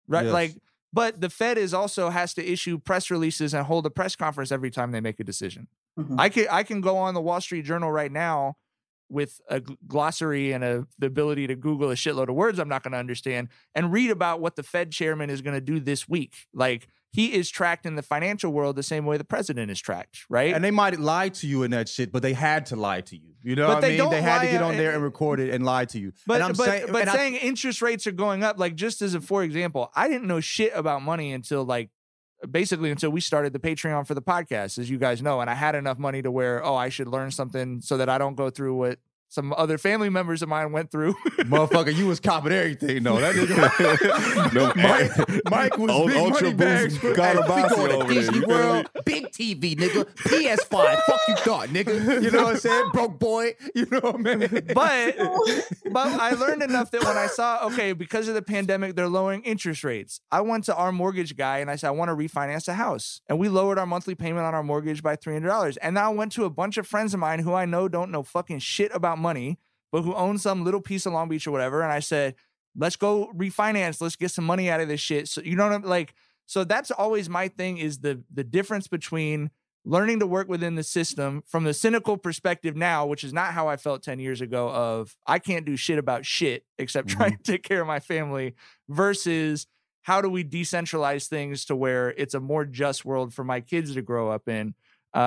right? Yes. Like, but the Fed is also has to issue press releases and hold a press conference every time they make a decision. Mhm. I can I can go on the Wall Street Journal right now with a glossary and a, the ability to Google a shitload of words I'm not going to understand and read about what the Fed chairman is going to do this week. Like he is tracked in the financial world the same way the president is tracked, right? And they might lie to you in that shit, but they had to lie to you. You know But what they I mean? don't They had to get on there and record it and lie to you. But and I'm but, saying, but and I- saying interest rates are going up, like just as a for example, I didn't know shit about money until like basically until we started the Patreon for the podcast, as you guys know, and I had enough money to where oh I should learn something so that I don't go through what some other family members of mine went through. motherfucker, you was copping everything No, That nigga, No, Mike, Mike was Ul- big Ultra money bags. Got a Hey, we going to over there, Disney you feel me? World, big TV, nigga, PS5. Fuck you thought, nigga. You know what I'm saying? Broke boy. You know what I mean? but but I learned enough that when I saw okay because of the pandemic they're lowering interest rates. I went to our mortgage guy and I said I want to refinance a house, and we lowered our monthly payment on our mortgage by three hundred dollars. And now I went to a bunch of friends of mine who I know don't know fucking shit about money, but who owns some little piece of Long Beach or whatever, and I said let's go refinance, let's get some money out of this shit. So you know what I'm like. So that's always my thing is the the difference between learning to work within the system from the cynical perspective now, which is not how I felt 10 years ago of I can't do shit about shit except try Mm-hmm. to take care of my family versus how do we decentralize things to where it's a more just world for my kids to grow up in.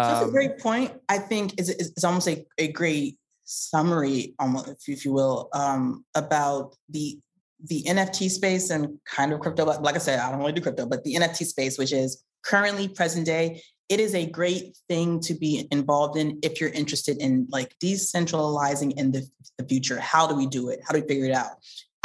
So that's a Um, great point. I think is is almost a, a great summary, almost if you, if you will, um, about the the NFT space and kind of crypto. Like I said, I don't really do crypto, but the NFT space, which is currently present day, it is a great thing to be involved in if you're interested in like decentralizing in the, the future. How do we do it? How do we figure it out?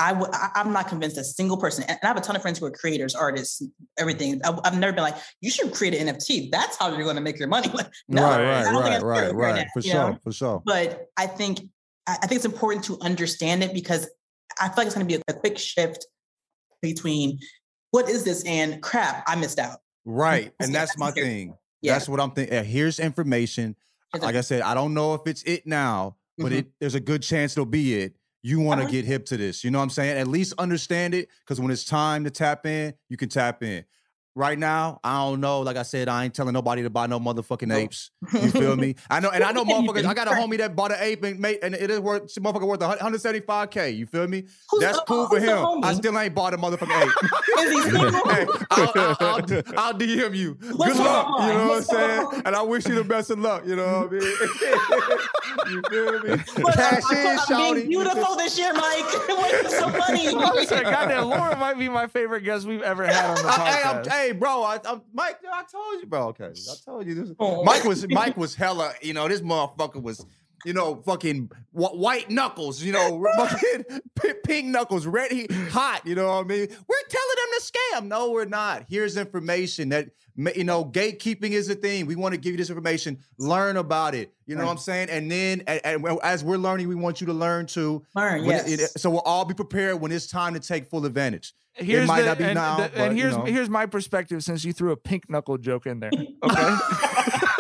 I w- I- I'm not convinced a single person, and I have a ton of friends who are creators, artists, everything. I've, I've never been like, you should create an NFT. That's how you're going to make your money. no, right, I right, don't think right, right, right. now, For sure, know? for sure. But I think I I think it's important to understand it because I feel like it's going to be a, a quick shift between what is this and crap. I missed out. Right. And that's my that's scary. thing. Yeah. That's what I'm thinking. Here's information. Like I said, I don't know if it's it now, but Mhm. it there's a good chance it'll be it. You want to Uh-huh. get hip to this. You know what I'm saying? At least understand it because when it's time to tap in, you can tap in. Right now, I don't know. Like I said, I ain't telling nobody to buy no motherfucking No. apes. You feel me? I know, and I know Yeah, you motherfuckers. I got a homie that bought an ape and made, and it is worth motherfucker worth 175k. You feel me? Who's That's the- cool for him. I still ain't bought a motherfucking ape. Is he single? hey, I'll, I'll, I'll, I'll DM you. What's Good luck. going You know on? what I'm saying? on? And I wish you the best of luck. You know what I mean? you feel me? But Cash I'm, in, I'm being beautiful this year, Mike. What's so funny? I was like, goddamn, Lauren might be my favorite guest we've ever had on the I- hey, I'm- podcast. Hey, bro, I, I'm, Mike, I told you, bro. Okay, I told you this. Oh. Mike was Mike was hella. You know, this motherfucker was you know, fucking wh- white knuckles, you know, fucking p- pink knuckles, red heat, hot. You know what I mean? We're telling them to scam. No, we're not. Here's information that you know, gatekeeping is a thing. We want to give you this information. Learn about it. You know what I'm saying? And then, and, and as we're learning, we want you to learn too. Learn, When it- it- so we'll all be prepared when it's time to take full advantage. Here's it might the, not be and, now, the- but, and you here's know. here's my perspective since you threw a pink knuckle joke in there. Okay.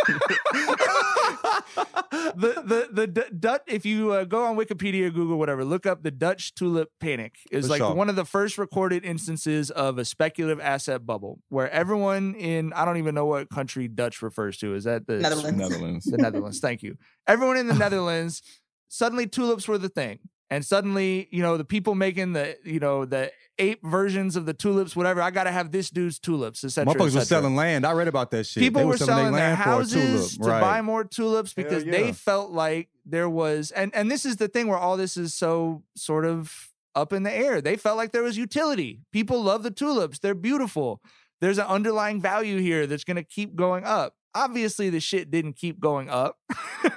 the the the Dutch. If you uh, go on Wikipedia, Google, whatever, look up the Dutch tulip panic. Is like sure. one of the first recorded instances of a speculative asset bubble, where everyone in I don't even know what country Dutch refers to. Is that the Netherlands. Netherlands. the Netherlands. Thank you. Everyone in the Netherlands, suddenly tulips were the thing. And suddenly, you know, the people making the, you know, the ape versions of the tulips, whatever, I got to have this dude's tulips, etc. Motherfuckers were selling land. I read about that shit. People They were selling their land for a houses tulip. to Right. buy more tulips because yeah. they felt like there was, and and this is the thing where all this is so sort of up in the air. They felt like there was utility. People love the tulips. They're beautiful. There's an underlying value here that's going to keep going up. Obviously, the shit didn't keep going up.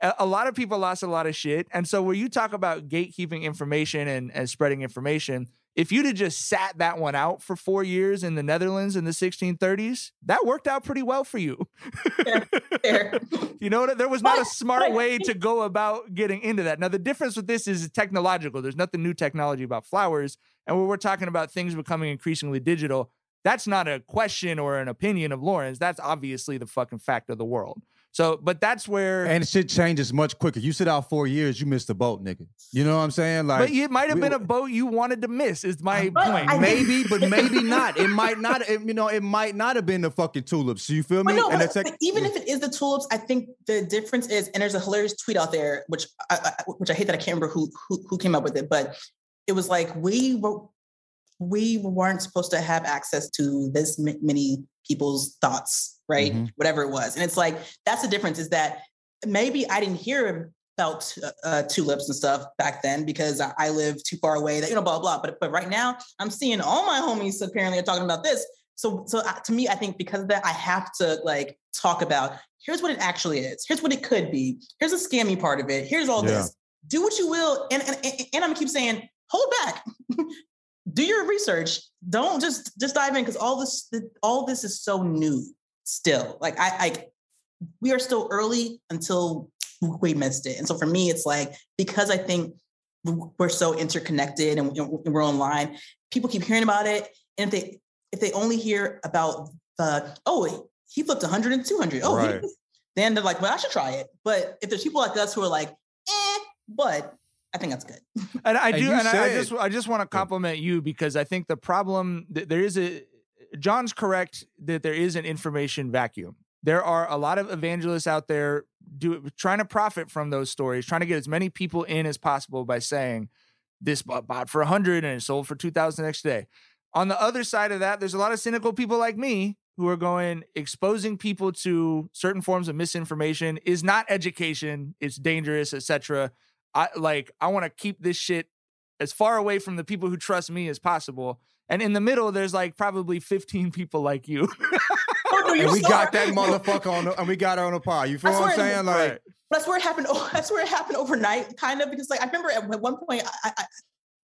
a a lot of people lost a lot of shit. And so, where you talk about gatekeeping information and, and spreading information, if you'd have just sat that one out for four years in the Netherlands in the 1630s, that worked out pretty well for you. Fair. You know, what? there was not a smart way to go about getting into that. Now, the difference with this is technological. There's nothing new technology about flowers. And when we're talking about things becoming increasingly digital, that's not a question or an opinion of Lauren's. That's obviously the fucking fact of the world. So, but that's where. And shit changes much quicker. You sit out four years, you missed the boat, nigga. You know what I'm saying? Like, but it might have been a boat you wanted to miss. Is my But point. I- maybe, but maybe not. It might not. it- you know, it might not have been the fucking tulips. You feel me? But no, and but, it's like, but even if it is the tulips, I think the difference is, and there's a hilarious tweet out there, which I, I, which I hate that I can't remember who, who who came up with it, but it was like we were we weren't supposed to have access to this m- many people's thoughts, right? Mhm. Whatever it was, and it's like that's the difference is that maybe I didn't hear about uh, uh, tulips and stuff back then because I, I live too far away. That you know, blah blah. But but right now, I'm seeing all my homies apparently are talking about this. So so uh, to me, I think because of that, I have to like talk about here's what it actually is. Here's what it could be. Here's the scammy part of it. Here's all Yeah. this. Do what you will, and and, and, and I'm gonna keep saying, hold back. Do your research. Don't just just dive in because all this all this is so new still. Like I, like we are still early until we missed it. And so for me, it's like because I think we're so interconnected and we're online, people keep hearing about it. And if they if they only hear about the oh he flipped 100 and 200, oh he- Right. then they're like, well I should try it. But if there's people like us who are like, eh, but I think that's good. And I do, you and I, I just, I just want to compliment you because I think the problem th- there is a. John's correct that there is an information vacuum. There are a lot of evangelists out there do trying to profit from those stories, trying to get as many people in as possible by saying this bought, for a hundred and it sold for two thousand next day. On the other side of that, there's a lot of cynical people like me who are going exposing people to certain forms of misinformation is not education, it's dangerous, etc. I like I want to keep this shit as far away from the people who trust me as possible. And in the middle, there's like probably 15 people like you. Oh, no, and we got that motherfucker on, the, and we got her on the pod. You feel I what I'm swear- saying? Like, Right. That's where it happened. Oh, that's where it happened overnight, kind of, because like I remember at one point I, I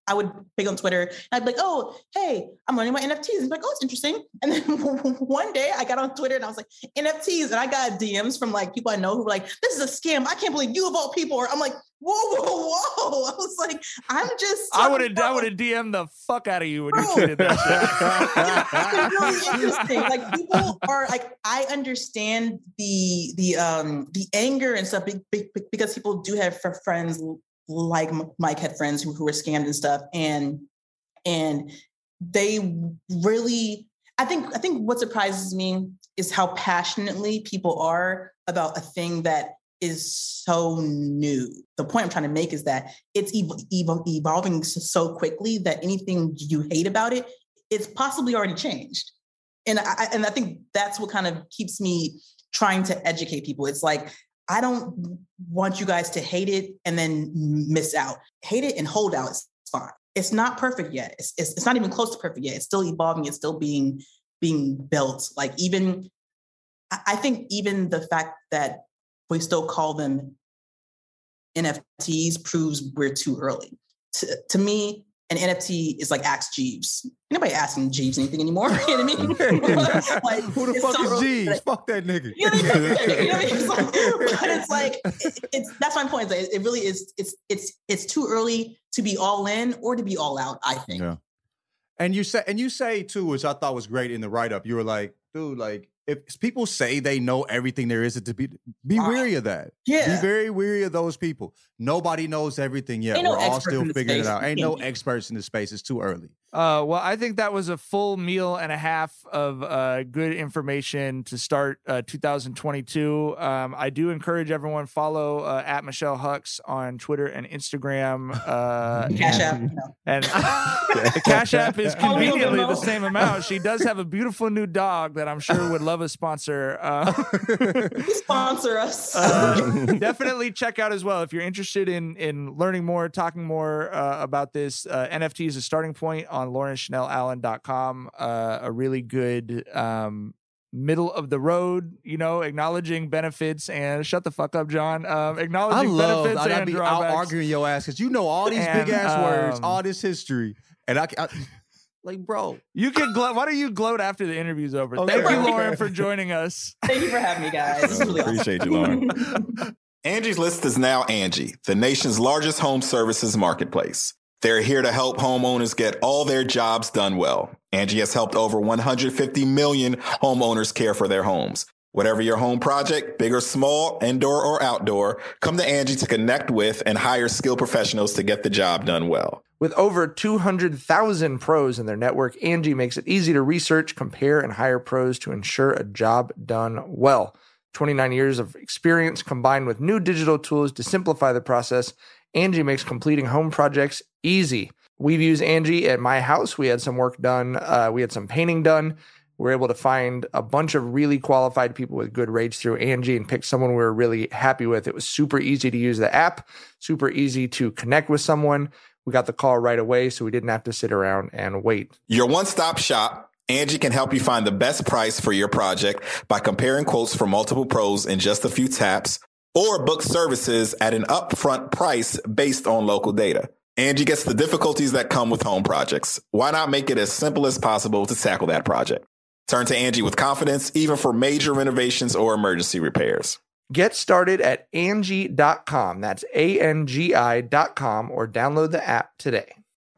I would pick on Twitter and I'd be like, oh, hey, I'm learning about NFTs. And like, oh, it's interesting. And then one day I got on Twitter and I was like, NFTs. And I got DMs from like people I know who were like, this is a scam. I can't believe you of all people. Or I'm like, whoa, whoa, whoa. I was like, I'm just I would have I would have DM'd the fuck out of you when you Bro. tweeted that shit. really interesting. Like people are like, I understand the the um the anger and stuff be- be- be- because people do have fr- friends like Mike had friends who, who were scammed and stuff, and and they really. I think I think what surprises me is how passionately people are about a thing that is so new. The point I'm trying to make is that it's ev- ev- evolving so quickly that anything you hate about it it's possibly already changed. And I and I think that's what kind of keeps me trying to educate people. It's like I don't want you guys to hate it and then miss out. Hate it and hold out is fine. It's not perfect yet. It's, it's, it's not even close to perfect yet. It's still evolving. It's still being being built. Like even I think even the fact that we still call them NFTs proves we're too early. To, to me, an NFT is like Ask Jeeves. Nobody asking Jeeves anything anymore. You know what I mean? like, Who the fuck so is Jeeves? but- Fuck that nigga. you know what I mean? You know what I mean? It's like- but it's like it- it's that's my point. It it really is. It's it's it's too early to be all in or to be all out. I think. Yeah. And you say, and you say too, which I thought was great in the write up. You were like, dude, like if people say they know everything there is to be, be Right. weary of that. Yeah. Be very weary of those people. Nobody knows everything yet. We're all still figuring it out. Ain't no experts in the space. It's too early. Uh, well, I think that was a full meal and a half of uh, good information to start uh, 2022. Um, I do encourage everyone follow uh, at Michelle Hux on Twitter and Instagram. Uh, Cash and, App. And the Cash App is we don't conveniently the same amount. She does have a beautiful new dog that I'm sure would love a sponsor. Uh, Sponsor us. uh, definitely check out as well if you're interested in in learning more, talking more uh, about this. Uh, NFT is a starting point on laurenchanel.allen.com. Uh, a really good um, middle of the road, you know, acknowledging benefits and shut the fuck up, John. Um, I acknowledging love benefits I'd and be out drawbacks. arguing your ass because you know all these And, big ass words, um, all this history, and I, I like, bro, You can gloat. Why don't you gloat after the interview's over? Okay. Thank you, Lauren, for joining us. Thank you for having me, guys. This is really awesome. Appreciate you, Lauren. Angie's List is now Angie, the nation's largest home services marketplace. They're here to help homeowners get all their jobs done well. Angi has helped over 150 million homeowners care for their homes. Whatever your home project, big or small, indoor or outdoor, come to Angi to connect with and hire skilled professionals to get the job done well. With over 200,000 pros in their network, Angi makes it easy to research, compare, and hire pros to ensure a job done well. 29 years of experience combined with new digital tools to simplify the process, Angi makes completing home projects easy. We've used Angi at my house. We had some work done, uh, we had some painting done. We were able to find a bunch of really qualified people with good rates through Angi and pick someone we were really happy with. It was super easy to use the app, super easy to connect with someone. We got the call right away, so we didn't have to sit around and wait. Your one stop shop, Angi can help you find the best price for your project by comparing quotes from multiple pros in just a few taps or book services at an upfront price based on local data. Angi gets the difficulties that come with home projects. Why not make it as simple as possible to tackle that project? Turn to Angi with confidence, even for major renovations or emergency repairs. Get started at Angi.com. That's A N G I.com or download the app today.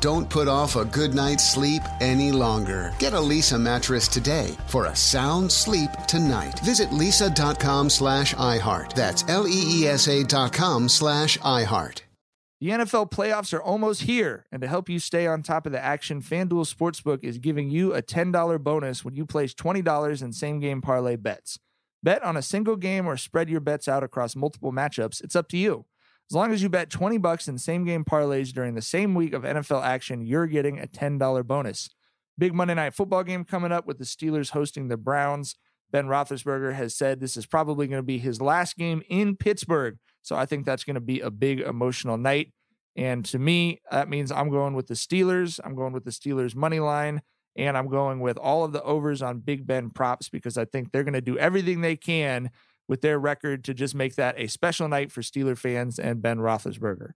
Don't put off a good night's sleep any longer. Get a Leesa mattress today for a sound sleep tonight. Visit leesa.com slash iHeart. That's L E E S A dot com slash iHeart. The NFL playoffs are almost here, and to help you stay on top of the action, FanDuel Sportsbook is giving you a $10 bonus when you place $20 in same game parlay bets. Bet on a single game or spread your bets out across multiple matchups. It's up to you. As long as you bet 20 bucks in same game parlays during the same week of NFL action, you're getting a $10 bonus. Big Monday night football game coming up with the Steelers hosting the Browns. Ben Roethlisberger has said this is probably going to be his last game in Pittsburgh. So I think that's going to be a big emotional night. And to me, that means I'm going with the Steelers. I'm going with the Steelers money line. And I'm going with all of the overs on Big Ben props because I think they're going to do everything they can with their record to just make that a special night for Steeler fans and Ben Roethlisberger.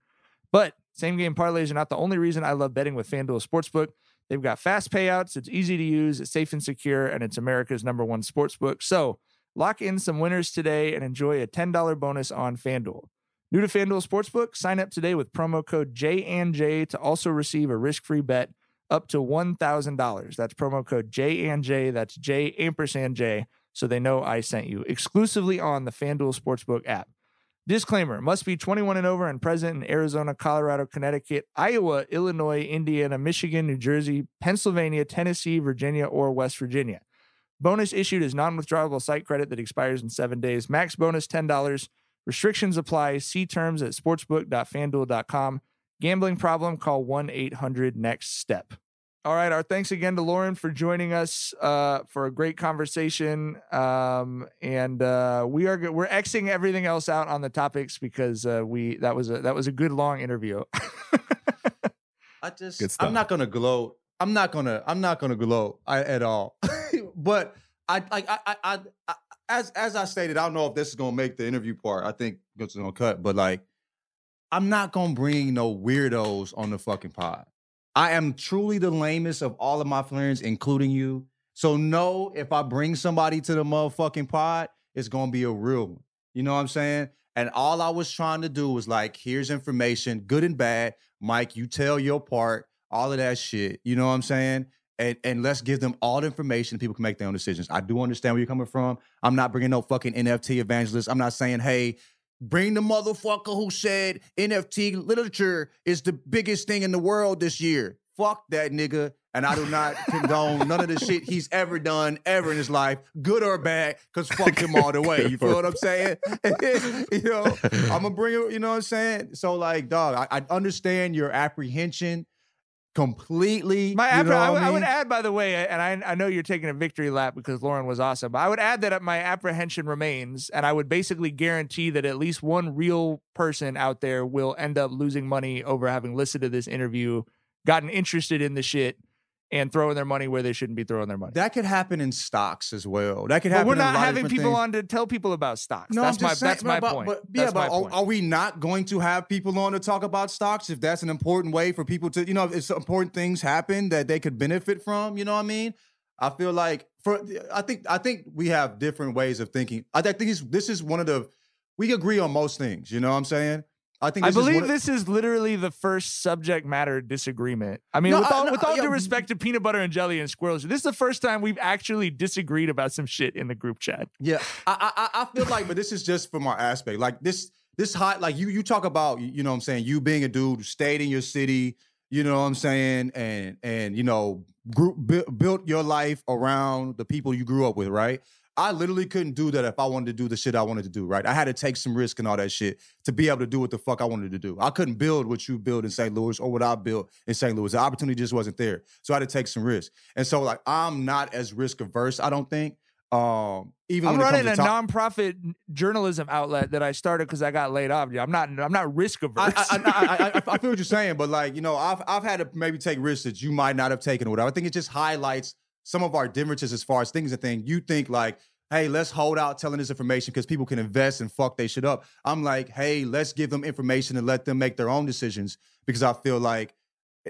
But same game parlays are not the only reason I love betting with FanDuel Sportsbook. They've got fast payouts, it's easy to use, it's safe and secure, and it's America's number one sportsbook. So lock in some winners today and enjoy a $10 bonus on FanDuel. New to FanDuel Sportsbook, sign up today with promo code JANJ to also receive a risk-free bet up to $1,000. That's promo code JANJ, that's J ampersand J, so they know I sent you, exclusively on the FanDuel Sportsbook app. Disclaimer must be 21 and over and present in Arizona, Colorado, Connecticut, Iowa, Illinois, Indiana, Michigan, New Jersey, Pennsylvania, Tennessee, Virginia, or West Virginia. Bonus issued is non withdrawable site credit that expires in seven days. Max bonus $10. Restrictions apply. See terms at sportsbook.fanduel.com. Gambling problem, call 1 800 NEXT STEP. All right. Our thanks again to Lauren for joining us uh, for a great conversation. Um, and uh, we are we're xing everything else out on the topics because uh, we that was a that was a good long interview. I just I'm not gonna gloat. I'm not gonna I'm not gonna gloat I, at all. but I like I, I I I as as I stated, I don't know if this is gonna make the interview part. I think it's gonna cut, but like I'm not gonna bring no weirdos on the fucking pod. I am truly the lamest of all of my friends, including you. So know if I bring somebody to the motherfucking pod, it's gonna be a real one. You know what I'm saying? And all I was trying to do was like, here's information, good and bad. Mike, you tell your part, all of that shit. You know what I'm saying? And and let's give them all the information. People can make their own decisions. I do understand where you're coming from. I'm not bringing no fucking NFT evangelist. I'm not saying, hey, bring the motherfucker who said NFT literature is the biggest thing in the world this year. Fuck that nigga. And I do not condone none of the shit he's ever done ever in his life, good or bad, because fuck him all the way. You feel what I'm saying? you know, I'm gonna bring it, you know what I'm saying? So, like, dog, I, I understand your apprehension completely. My you know I, what would- I would add, by the way, and I, I know you're taking a victory lap because Lauren was awesome, but I would add that uh, my apprehension remains, and I would basically guarantee that at least one real person out there will end up losing money over having listened to this interview, gotten interested in the shit, and throwing their money where they shouldn't be throwing their money. That could happen in stocks as well. That could But happen. we're in a not having people things. on to tell people about stocks. No, that's my saying, that's my but, point. But, yeah, That's my but are, are we not going to have people on to talk about stocks if that's an important way for people to, you know, if important things happen that they could benefit from? You know what I mean? I feel like for I think I think we have different ways of thinking. I think this this is one of the we agree on most things. You know what I'm saying? I think I is believe of- this is literally the first subject matter disagreement. I mean, No, with all, no, with all yeah, due respect to peanut butter and jelly and squirrels, this is the first time we've actually disagreed about some shit in the group chat. Yeah, I, I I feel like, but this is just from our aspect. Like this this hot like you you talk about you know what I'm saying you being a dude who stayed in your city. You know what I'm saying, and and you know group bu- built your life around the people you grew up with, right? I literally couldn't do that if I wanted to do the shit I wanted to do, right? I had to take some risk and all that shit to be able to do what the fuck I wanted to do. I couldn't build what you built in St. Louis or what I built in St. Louis. The opportunity just wasn't there. So I had to take some risk. And so like I'm not as risk averse, I don't think. Um, even I'm running a top- nonprofit journalism outlet that I started because I got laid off. I'm not. I'm not risk averse. I, I, I, I, I feel what you're saying, but like you know, I've I've had to maybe take risks that you might not have taken or whatever. I think it just highlights some of our differences as far as things and things. You think like, hey, let's hold out telling this information because people can invest and fuck they shit up. I'm like, hey, let's give them information and let them make their own decisions because I feel like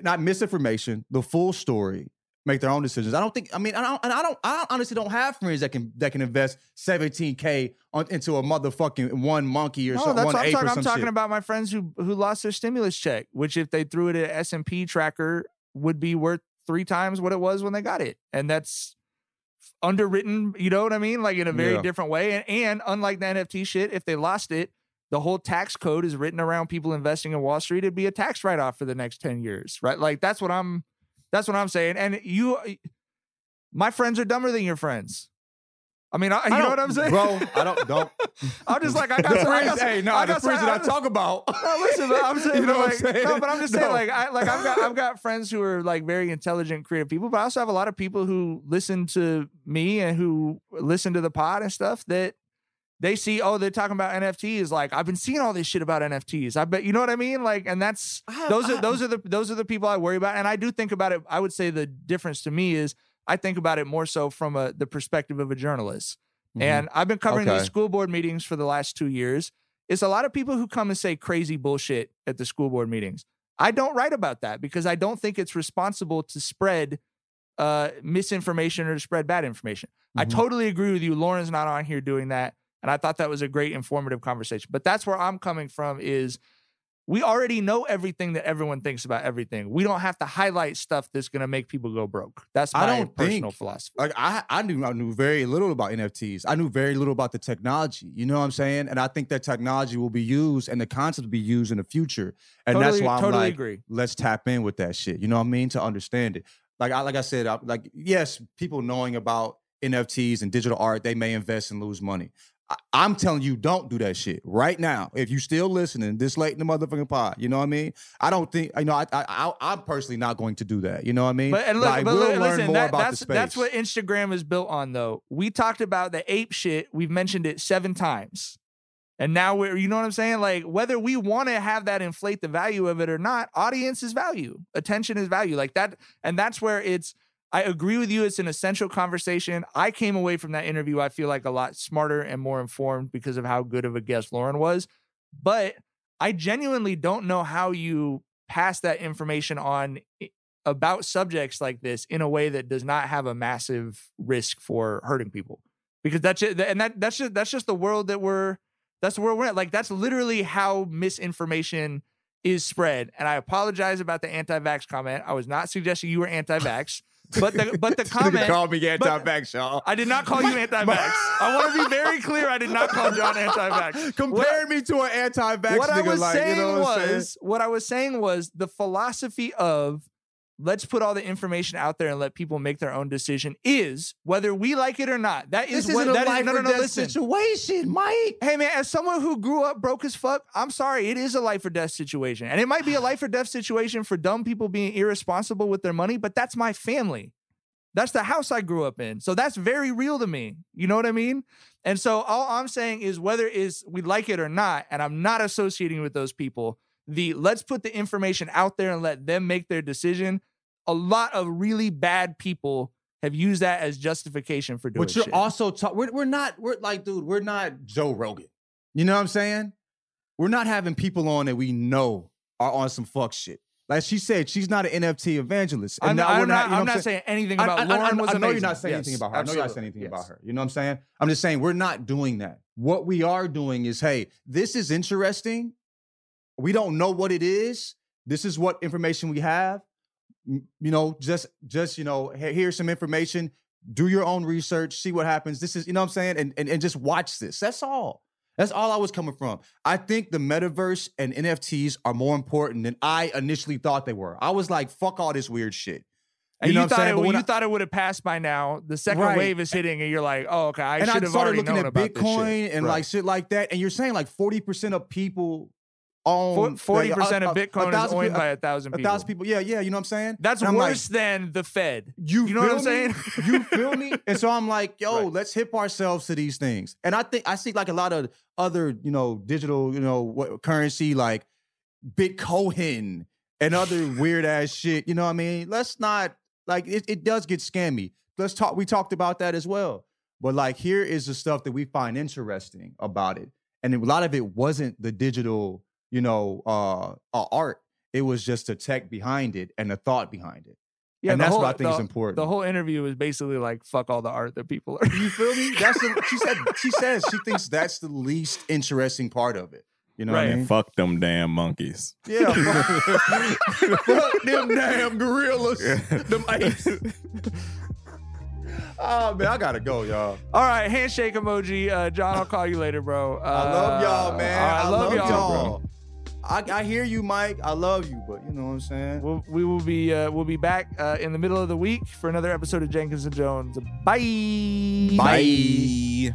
not misinformation, the full story. Make their own decisions. I don't think. I mean, I don't. And I don't. I honestly don't have friends that can that can invest 17k on, into a motherfucking one monkey or No, some, that's one what I'm talking. I'm talking shit. about my friends who who lost their stimulus check, which if they threw it at S and P tracker would be worth three times what it was when they got it, and that's underwritten. You know what I mean? Like in a very Yeah. different way. And, and unlike the NFT shit, if they lost it, the whole tax code is written around people investing in Wall Street. It'd be a tax write off for the next 10 years, right? Like that's what I'm that's what I'm saying. And you my friends are dumber than your friends. I mean, I, you I know what I'm saying, bro? I don't don't. I'm just like I got the some, I got some- Hey, no, I the got some- friends that I talk about. No, listen, I'm saying, You know but what I'm saying? no, but I'm just saying, No. like, I like I've got I've got friends who are like very intelligent, creative people, but I also have a lot of people who listen to me and who listen to the pod and stuff that they see, oh, they're talking about NFTs. Like, I've been seeing all this shit about NFTs. I bet you know what I mean. Like, and that's those are those are the those are the people I worry about. And I do think about it. I would say the difference to me is I think about it more so from a the perspective of a journalist. And I've been covering Okay. these school board meetings for the last two years. It's a lot of people who come and say crazy bullshit at the school board meetings. I don't write about that because I don't think it's responsible to spread uh, misinformation or to spread bad information. I Mhm. totally agree with you. Lauren's not on here doing that. And I thought that was a great informative conversation. But that's where I'm coming from is we already know everything that everyone thinks about everything. We don't have to highlight stuff that's going to make people go broke. That's my I don't personal think, philosophy. Like I, I knew I knew very little about NFTs. I knew very little about the technology. You know what I'm saying? And I think that technology will be used and the concept will be used in the future. And that's why I'm totally like, agree. let's tap in with that shit. You know what I mean? To understand it. Like I like I said, I, like yes, people knowing about NFTs and digital art, they may invest and lose money. I'm telling you, don't do that shit right now. If you're still listening this late in the motherfucking pod, you know what I mean? I don't think you know. I, I, I I'm personally not going to do that. You know what I mean? But and look, Like, but we'll learn listen, more that- about that's the space. that's what Instagram is built on. Though we talked about the ape shit, we've mentioned it seven times, and now we're you know what I'm saying. Like whether we want to have that inflate the value of it or not, audience is value, attention is value, like that, and that's where it's. I agree with you. It's an essential conversation. I came away from that interview, I feel like a lot smarter and more informed because of how good of a guest Lauren was. But I genuinely don't know how you pass that information on eh, about subjects like this in a way that does not have a massive risk for hurting people. Because that's it, and that that's just that's just the world that we're that's the world we're at. Like that's literally how misinformation is spread. And I apologize about the anti-vax comment. I was not suggesting you were anti-vax. But the but the comment called me anti-vax, y'all. I did not call you anti-vax. I want to be very clear. I did not call John anti-vax. Comparing me to an anti-vax What nigga, I was like, saying you know what I'm saying? was what I was saying was the philosophy of let's put all the information out there and let people make their own decision is whether we like it or not. That is This what that is- no, no, no, death listen. situation, Mike. Hey man, as someone who grew up broke as fuck, I'm sorry, it is a life or death situation. And it might be a life or death situation for dumb people being irresponsible with their money, but that's my family. That's the house I grew up in. So that's very real to me. You know what I mean? And so all I'm saying is whether is we like it or not, and I'm not associating with those people, the let's put the information out there and let them make their decision. A lot of really bad people have used that as justification for doing But you're shit. also talk. We're, we're not. We're like, dude. We're not Joe Rogan. You know what I'm saying? We're not having people on that we know are on some fuck shit. Like she said, she's not an NFT evangelist. I'm, I'm we're not, you know I'm not saying anything I- about I, I, Lauren I, was I know you're not saying Yes, anything about her. I know you're not saying anything Yes. about her. You know what I'm saying? I'm just saying we're not doing that. What we are doing is, hey, this is interesting. We don't know what it is. This is what information we have. You know, just just you know, here's some information. Do your own research. See what happens. This is you know what I'm saying, and and, and just watch this. That's all. That's all I was coming from. I think the metaverse and NFTs are more important than I initially thought they were. I was like, fuck all this weird shit. And you, know thought it, you I- thought it would have passed by now. The second Right. wave is hitting, and you're like, "Oh, okay, I and I should have started already looking known at this Bitcoin shit." and Right. like shit like that. And you're saying like 40% of people own forty uh, percent of a- a- a Bitcoin is owned pe- by a thousand people. A people. thousand people. Yeah, yeah. You know what I'm saying? That's I'm like, worse than the Fed. you, You know what I'm saying? you feel me? And so I'm like, yo, let's hip ourselves to these things. And I think I see like a lot of other, you know, digital, you know, what currency like Bitcoin and other weird ass shit. You know what I mean? Let's not like it, it does get scammy. Let's talk. We talked about that as well. But like here is the stuff that we find interesting about it. And a lot of it wasn't the digital, you know, uh, uh art. It was just the tech behind it and the thought behind it. Yeah, and that's whole- what I think the, is important. The whole interview is basically like, "Fuck all the art that people are." You feel me? That's the, she said. She says she thinks that's the least interesting part of it. You know what I mean? fuck them damn monkeys. Yeah. Fuck, fuck them damn gorillas. Them apes. oh man, I gotta go, y'all. All right, handshake emoji. Uh, John, I'll call you later, bro. Uh, I love y'all, man. all right, I love y'all. bro. I, I hear you, Mike. I love you, but you know what I'm saying. We'll, we will be uh, we'll be back uh, in the middle of the week for another episode of Jenkins and Jones. Bye. Bye.